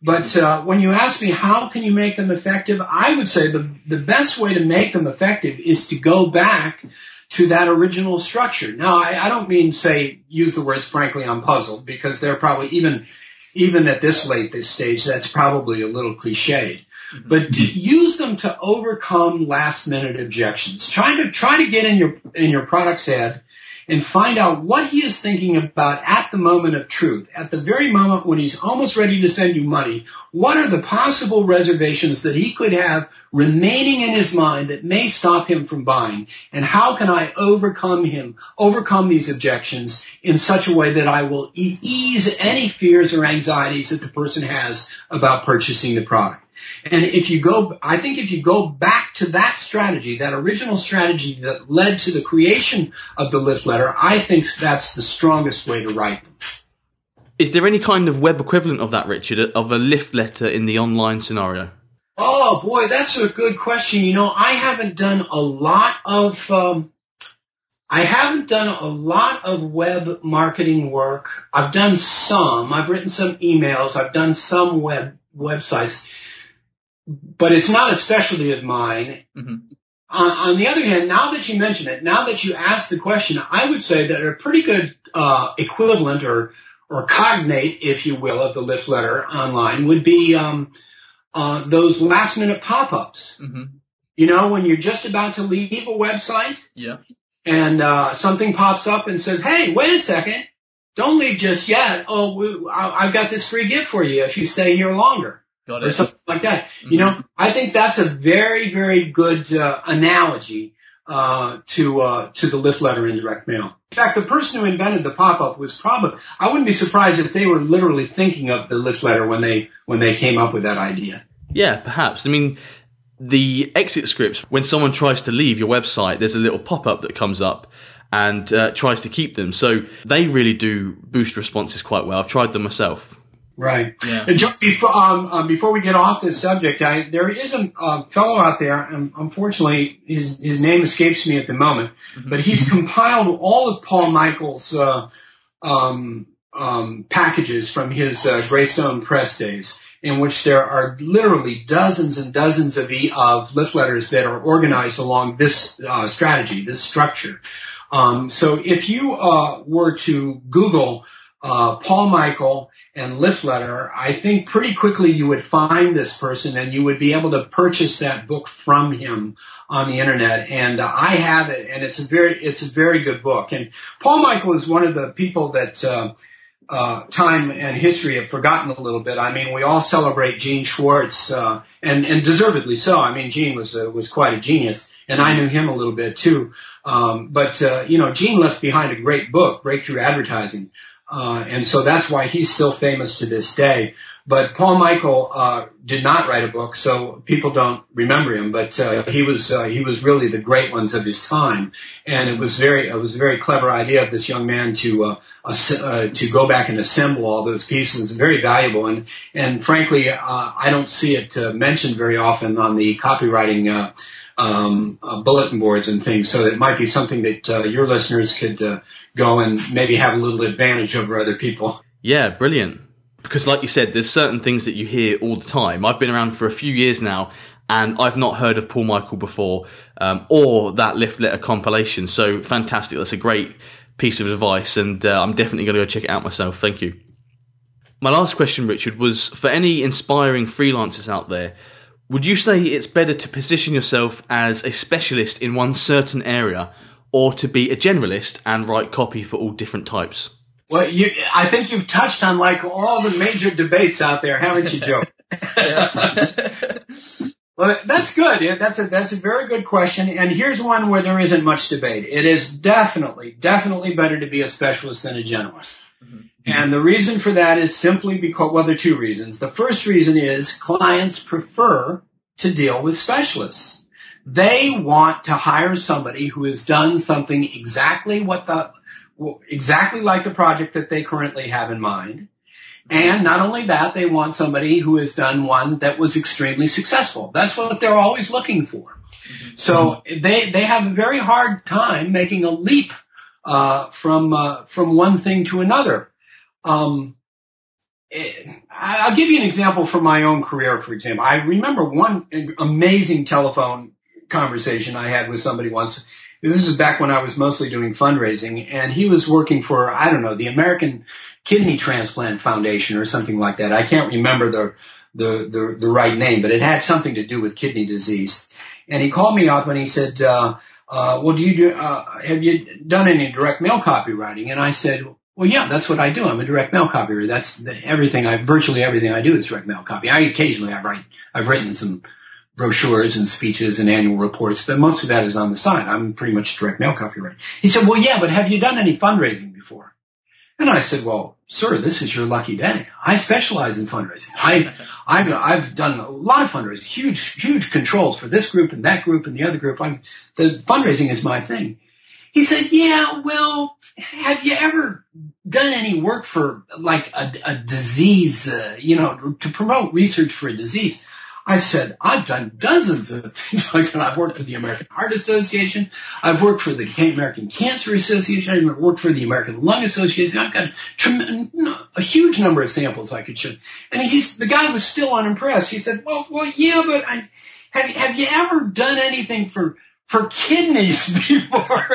But uh, when you ask me how can you make them effective, I would say the, the best way to make them effective is to go back to that original structure. Now, I, I don't mean say use the words frankly I'm puzzled because they're probably even even at this late this stage that's probably a little cliched Mm-hmm. but use them to overcome last minute objections. Try to try to get in your in your product's head and find out what he is thinking about at the moment of truth, at the very moment when he's almost ready to send you money. What are the possible reservations that he could have remaining in his mind that may stop him from buying? And how can I overcome him, overcome these objections in such a way that I will ease any fears or anxieties that the person has about purchasing the product? And if you go, I think if you go back to that strategy, that original strategy that led to the creation of the lift letter, I think that's the strongest way to write them. Is there any kind of web equivalent of that, Richard, of a lift letter in the online scenario? Oh boy, that's a good question. You know, I haven't done a lot of, um, I haven't done a lot of web marketing work. I've done some. I've written some emails. I've done some web websites but it's not a specialty of mine. Mm-hmm. On, on, the other hand, now that you mention it, now that you ask the question, I would say that a pretty good uh, equivalent or or cognate, if you will, of the lift letter online would be um, uh, those last minute pop ups. Mm-hmm. You know, when you're just about to leave a website, yeah, and uh, something pops up and says, "Hey, wait a second, don't leave just yet. Oh, we, I, I've got this free gift for you if you stay here longer." Got something like that. Mm-hmm. You know, I think that's a very, very good uh, analogy uh, to uh, to the lift letter in direct mail. In fact, the person who invented the pop-up was probably I wouldn't be surprised if they were literally thinking of the lift letter when they when they came up with that idea. Yeah, perhaps. I mean, the exit scripts when someone tries to leave your website, there's a little pop-up that comes up and uh, tries to keep them. So they really do boost responses quite well. I've tried them myself. Right. Yeah. And before, um, um, before we get off this subject, I, there is a uh, fellow out there, and unfortunately his, his name escapes me at the moment, mm-hmm. but he's compiled all of Paul Michael's uh, um, um, packages from his uh, Greystone Press days, in which there are literally dozens and dozens of, e- of lift letters that are organized along this uh, strategy, this structure. Um, so if you uh, were to Google uh, Paul Michael and lift letter, I think pretty quickly you would find this person and you would be able to purchase that book from him on the internet. And uh, I have it, and it's a very it's a very good book. And Paul Michael is one of the people that. Uh, uh, time and history have forgotten a little bit. I mean, we all celebrate Gene Schwartz, uh, and and deservedly so. I mean, Gene was uh, was quite a genius, and I knew him a little bit too. Um, but uh, you know, Gene left behind a great book, Breakthrough Advertising, uh, and so that's why he's still famous to this day. But Paul Michael uh, did not write a book, so people don't remember him. But uh, he was uh, he was really the great ones of his time, and it was very it was a very clever idea of this young man to uh, uh, to go back and assemble all those pieces. Very valuable, and and frankly, uh, I don't see it mentioned very often on the copywriting. Uh, um, bulletin boards and things. So it might be something that your listeners could uh, go and maybe have a little advantage over other people. Yeah, brilliant. Because, like you said, there's certain things that you hear all the time. I've been around for a few years now, and I've not heard of Paul Michael before, um, or that Lift Letter compilation. So fantastic! That's a great piece of advice, and uh, I'm definitely going to go check it out myself. Thank you. My last question, Richard, was for any inspiring freelancers out there. Would you say it's better to position yourself as a specialist in one certain area or to be a generalist and write copy for all different types? Well, you, I think you've touched on like all the major debates out there, haven't you, Joe? Well, that's good. That's a that's a very good question. And here's one where there isn't much debate. It is definitely, definitely better to be a specialist than a generalist. Mm-hmm. And the reason for that is simply because well, there are two reasons. The first reason is clients prefer to deal with specialists. They want to hire somebody who has done something exactly what the exactly like the project that they currently have in mind and not only that, they want somebody who has done one that was extremely successful. That's what they're always looking for. So they they have a very hard time making a leap uh, from uh, from one thing to another. Um, it, eh, I'll give you an example from my own career. For example, I remember one amazing telephone conversation I had with somebody once. This is back when I was mostly doing fundraising, and he was working for I don't know the American Kidney Transplant Foundation or something like that. I can't remember the, the, the, the right name, but it had something to do with kidney disease. And he called me up and he said, uh, uh, well, do you do, uh, have you done any direct mail copywriting? And I said, well, yeah, that's what I do. I'm a direct mail copywriter. That's the, everything I, virtually everything I do is direct mail copy. I occasionally I write, I've written some brochures and speeches and annual reports, but most of that is on the side. I'm pretty much direct mail copywriter. He said, well, yeah, but have you done any fundraising before? And I said, well, sir, this is your lucky day. I specialize in fundraising. I, I've, I've done a lot of fundraising, huge, huge controls for this group and that group and the other group. I'm, the fundraising is my thing. He said, yeah, well, have you ever done any work for like a, a disease, uh, you know, to promote research for a disease? I said, I've done dozens of things like that. I've worked for the American Heart Association. I've worked for the American Cancer Association. I've worked for the American Lung Association. I've got a huge number of samples I could show. And he's, the guy was still unimpressed. He said, well, well, yeah, but I, have, have you ever done anything for, for kidneys before.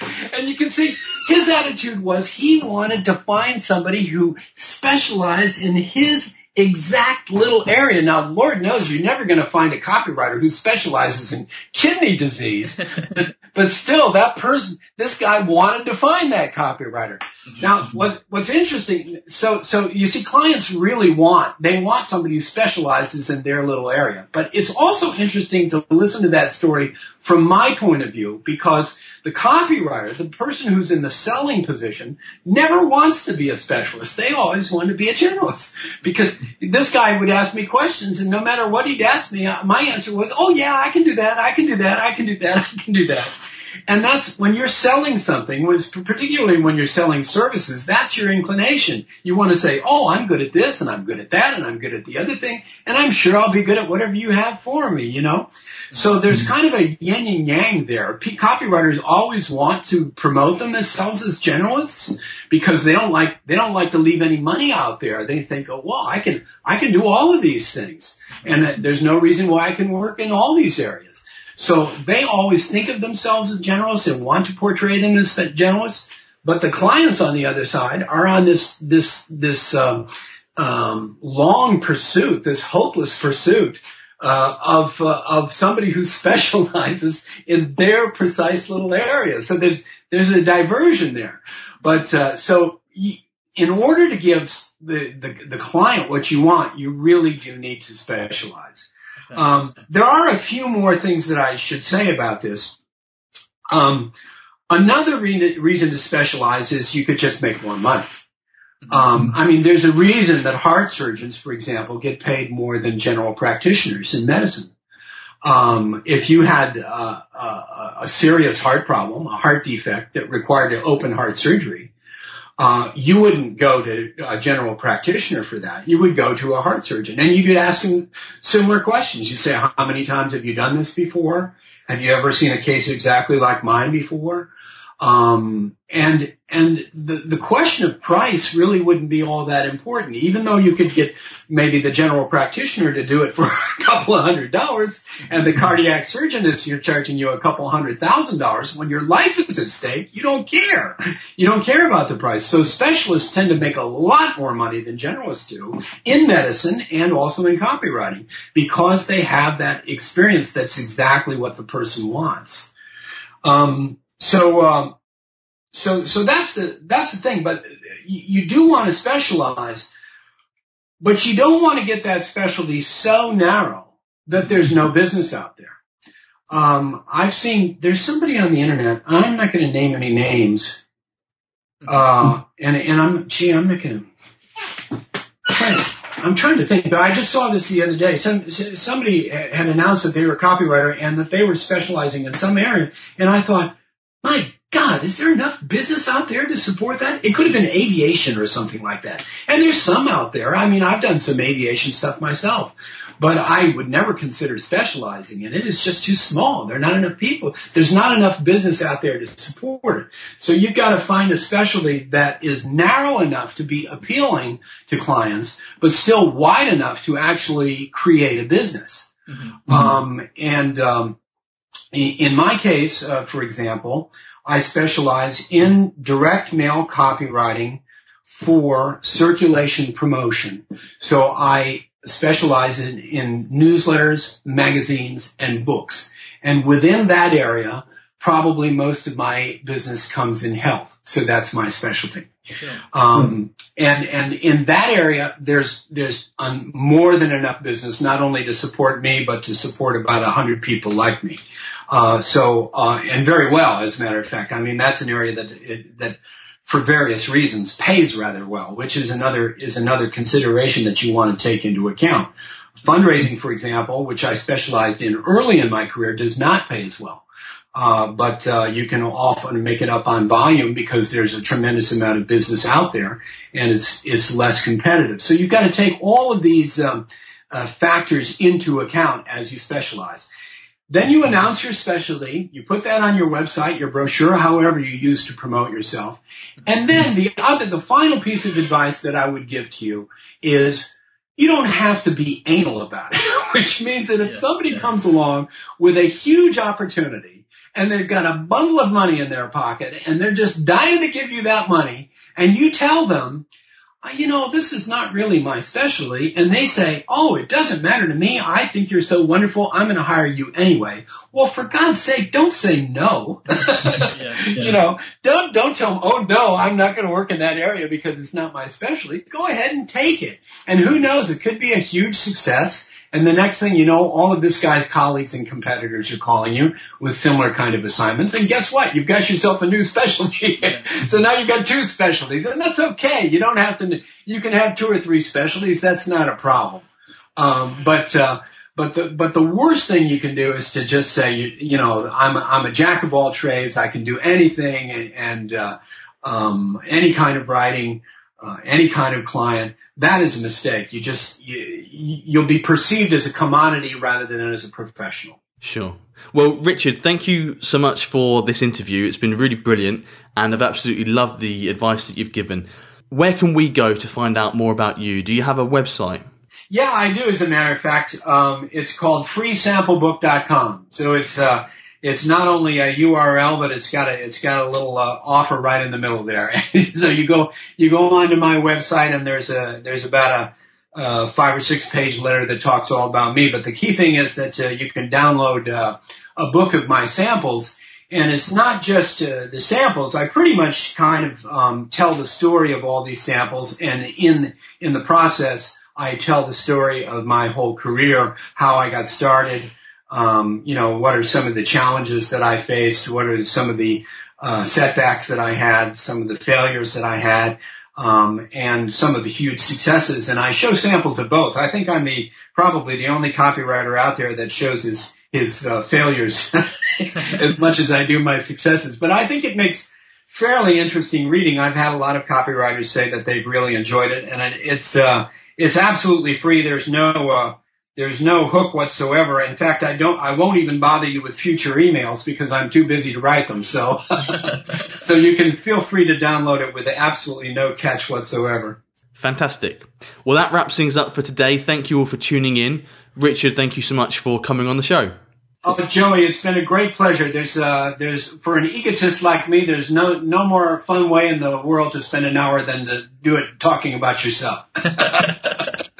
and you can see his attitude was he wanted to find somebody who specialized in his exact little area. Now, Lord knows you're never going to find a copywriter who specializes in kidney disease, but, but still that person, this guy wanted to find that copywriter. Now, what, what's interesting, so, so you see clients really want, they want somebody who specializes in their little area, but it's also interesting to listen to that story from my point of view because the copywriter, the person who's in the selling position, never wants to be a specialist. They always want to be a generalist because this guy would ask me questions and no matter what he'd ask me, my answer was, oh yeah, I can do that, I can do that, I can do that, I can do that. And that's when you're selling something, particularly when you're selling services, that's your inclination. You want to say, "Oh, I'm good at this, and I'm good at that, and I'm good at the other thing, and I'm sure I'll be good at whatever you have for me." You know, so there's kind of a yin and yang there. Copywriters always want to promote themselves as generalists because they don't like they don't like to leave any money out there. They think, "Oh, well, I can I can do all of these things, and there's no reason why I can work in all these areas." So they always think of themselves as generalists and want to portray them as generalists. But the clients on the other side are on this this this um, um, long pursuit, this hopeless pursuit uh, of uh, of somebody who specializes in their precise little area. So there's there's a diversion there. But uh, so in order to give the, the the client what you want, you really do need to specialize. Um, there are a few more things that I should say about this. Um, another re- reason to specialize is you could just make more money. Um, I mean, there's a reason that heart surgeons, for example, get paid more than general practitioners in medicine. Um, if you had a, a serious heart problem, a heart defect that required an open heart surgery, uh, you wouldn't go to a general practitioner for that. You would go to a heart surgeon and you could ask him similar questions. You say, how many times have you done this before? Have you ever seen a case exactly like mine before? Um, and and the the question of price really wouldn't be all that important, even though you could get maybe the general practitioner to do it for a couple of hundred dollars, and the cardiac surgeon is you're charging you a couple hundred thousand dollars. When your life is at stake, you don't care. You don't care about the price. So specialists tend to make a lot more money than generalists do in medicine and also in copywriting because they have that experience. That's exactly what the person wants. Um, so, um, so, so that's the, that's the thing, but you, do want to specialize, but you don't want to get that specialty so narrow that there's no business out there. Um, I've seen there's somebody on the internet. I'm not going to name any names. Uh, and and I'm gee, I'm making. I'm trying to think, but I just saw this the other day. Some somebody had announced that they were a copywriter and that they were specializing in some area, and I thought, my God, is there enough business out there to support that? It could have been aviation or something like that. And there's some out there. I mean, I've done some aviation stuff myself, but I would never consider specializing in it. It's just too small. There are not enough people. There's not enough business out there to support it. So you've got to find a specialty that is narrow enough to be appealing to clients, but still wide enough to actually create a business. Mm-hmm. Um, and um, in my case, uh, for example, I specialize in direct mail copywriting for circulation promotion. So I specialize in, in newsletters, magazines, and books. And within that area, probably most of my business comes in health. So that's my specialty. Sure. Um, and, and in that area, there's, there's um, more than enough business, not only to support me, but to support about a hundred people like me. Uh, so, uh, and very well, as a matter of fact. I mean, that's an area that, it, that for various reasons pays rather well, which is another, is another consideration that you want to take into account. Fundraising, for example, which I specialized in early in my career, does not pay as well. Uh, but uh, you can often make it up on volume because there's a tremendous amount of business out there, and it's it's less competitive. So you've got to take all of these um, uh, factors into account as you specialize. Then you announce your specialty. You put that on your website, your brochure, however you use to promote yourself. And then the other, the final piece of advice that I would give to you is you don't have to be anal about it, which means that if yeah, somebody yeah. comes along with a huge opportunity and they've got a bundle of money in their pocket and they're just dying to give you that money and you tell them, uh, you know, this is not really my specialty. And they say, oh, it doesn't matter to me. I think you're so wonderful. I'm going to hire you anyway. Well, for God's sake, don't say no. yeah, yeah. You know, don't, don't tell them, oh no, I'm not going to work in that area because it's not my specialty. Go ahead and take it. And who knows, it could be a huge success and the next thing you know, all of this guy's colleagues and competitors are calling you with similar kind of assignments. And guess what? You've got yourself a new specialty. so now you've got two specialties and that's okay. You don't have to, you can have two or three specialties. That's not a problem. Um, but, uh, but the but the worst thing you can do is to just say you you know I'm I'm a jack of all trades I can do anything and, and uh, um, any kind of writing uh, any kind of client, that is a mistake. You just you, you'll be perceived as a commodity rather than as a professional. Sure. Well, Richard, thank you so much for this interview. It's been really brilliant, and I've absolutely loved the advice that you've given. Where can we go to find out more about you? Do you have a website? Yeah, I do. As a matter of fact, um, it's called freesamplebook.com. So it's uh, it's not only a URL, but it's got a it's got a little uh, offer right in the middle there. so you go you go onto my website and there's a there's about a, a five or six page letter that talks all about me. But the key thing is that uh, you can download uh, a book of my samples. And it's not just uh, the samples. I pretty much kind of um, tell the story of all these samples, and in in the process, I tell the story of my whole career, how I got started, um, you know, what are some of the challenges that I faced? What are some of the uh, setbacks that I had? Some of the failures that I had? Um, and some of the huge successes. And I show samples of both. I think I'm the probably the only copywriter out there that shows his his uh, failures as much as I do my successes. But I think it makes fairly interesting reading. I've had a lot of copywriters say that they've really enjoyed it, and it's uh, it's absolutely free. There's no uh, there's no hook whatsoever. In fact, I don't, I won't even bother you with future emails because I'm too busy to write them. So, so you can feel free to download it with absolutely no catch whatsoever. Fantastic. Well, that wraps things up for today. Thank you all for tuning in. Richard, thank you so much for coming on the show. Oh, Joey, it's been a great pleasure. There's, uh, there's, for an egotist like me, there's no, no more fun way in the world to spend an hour than to do it talking about yourself.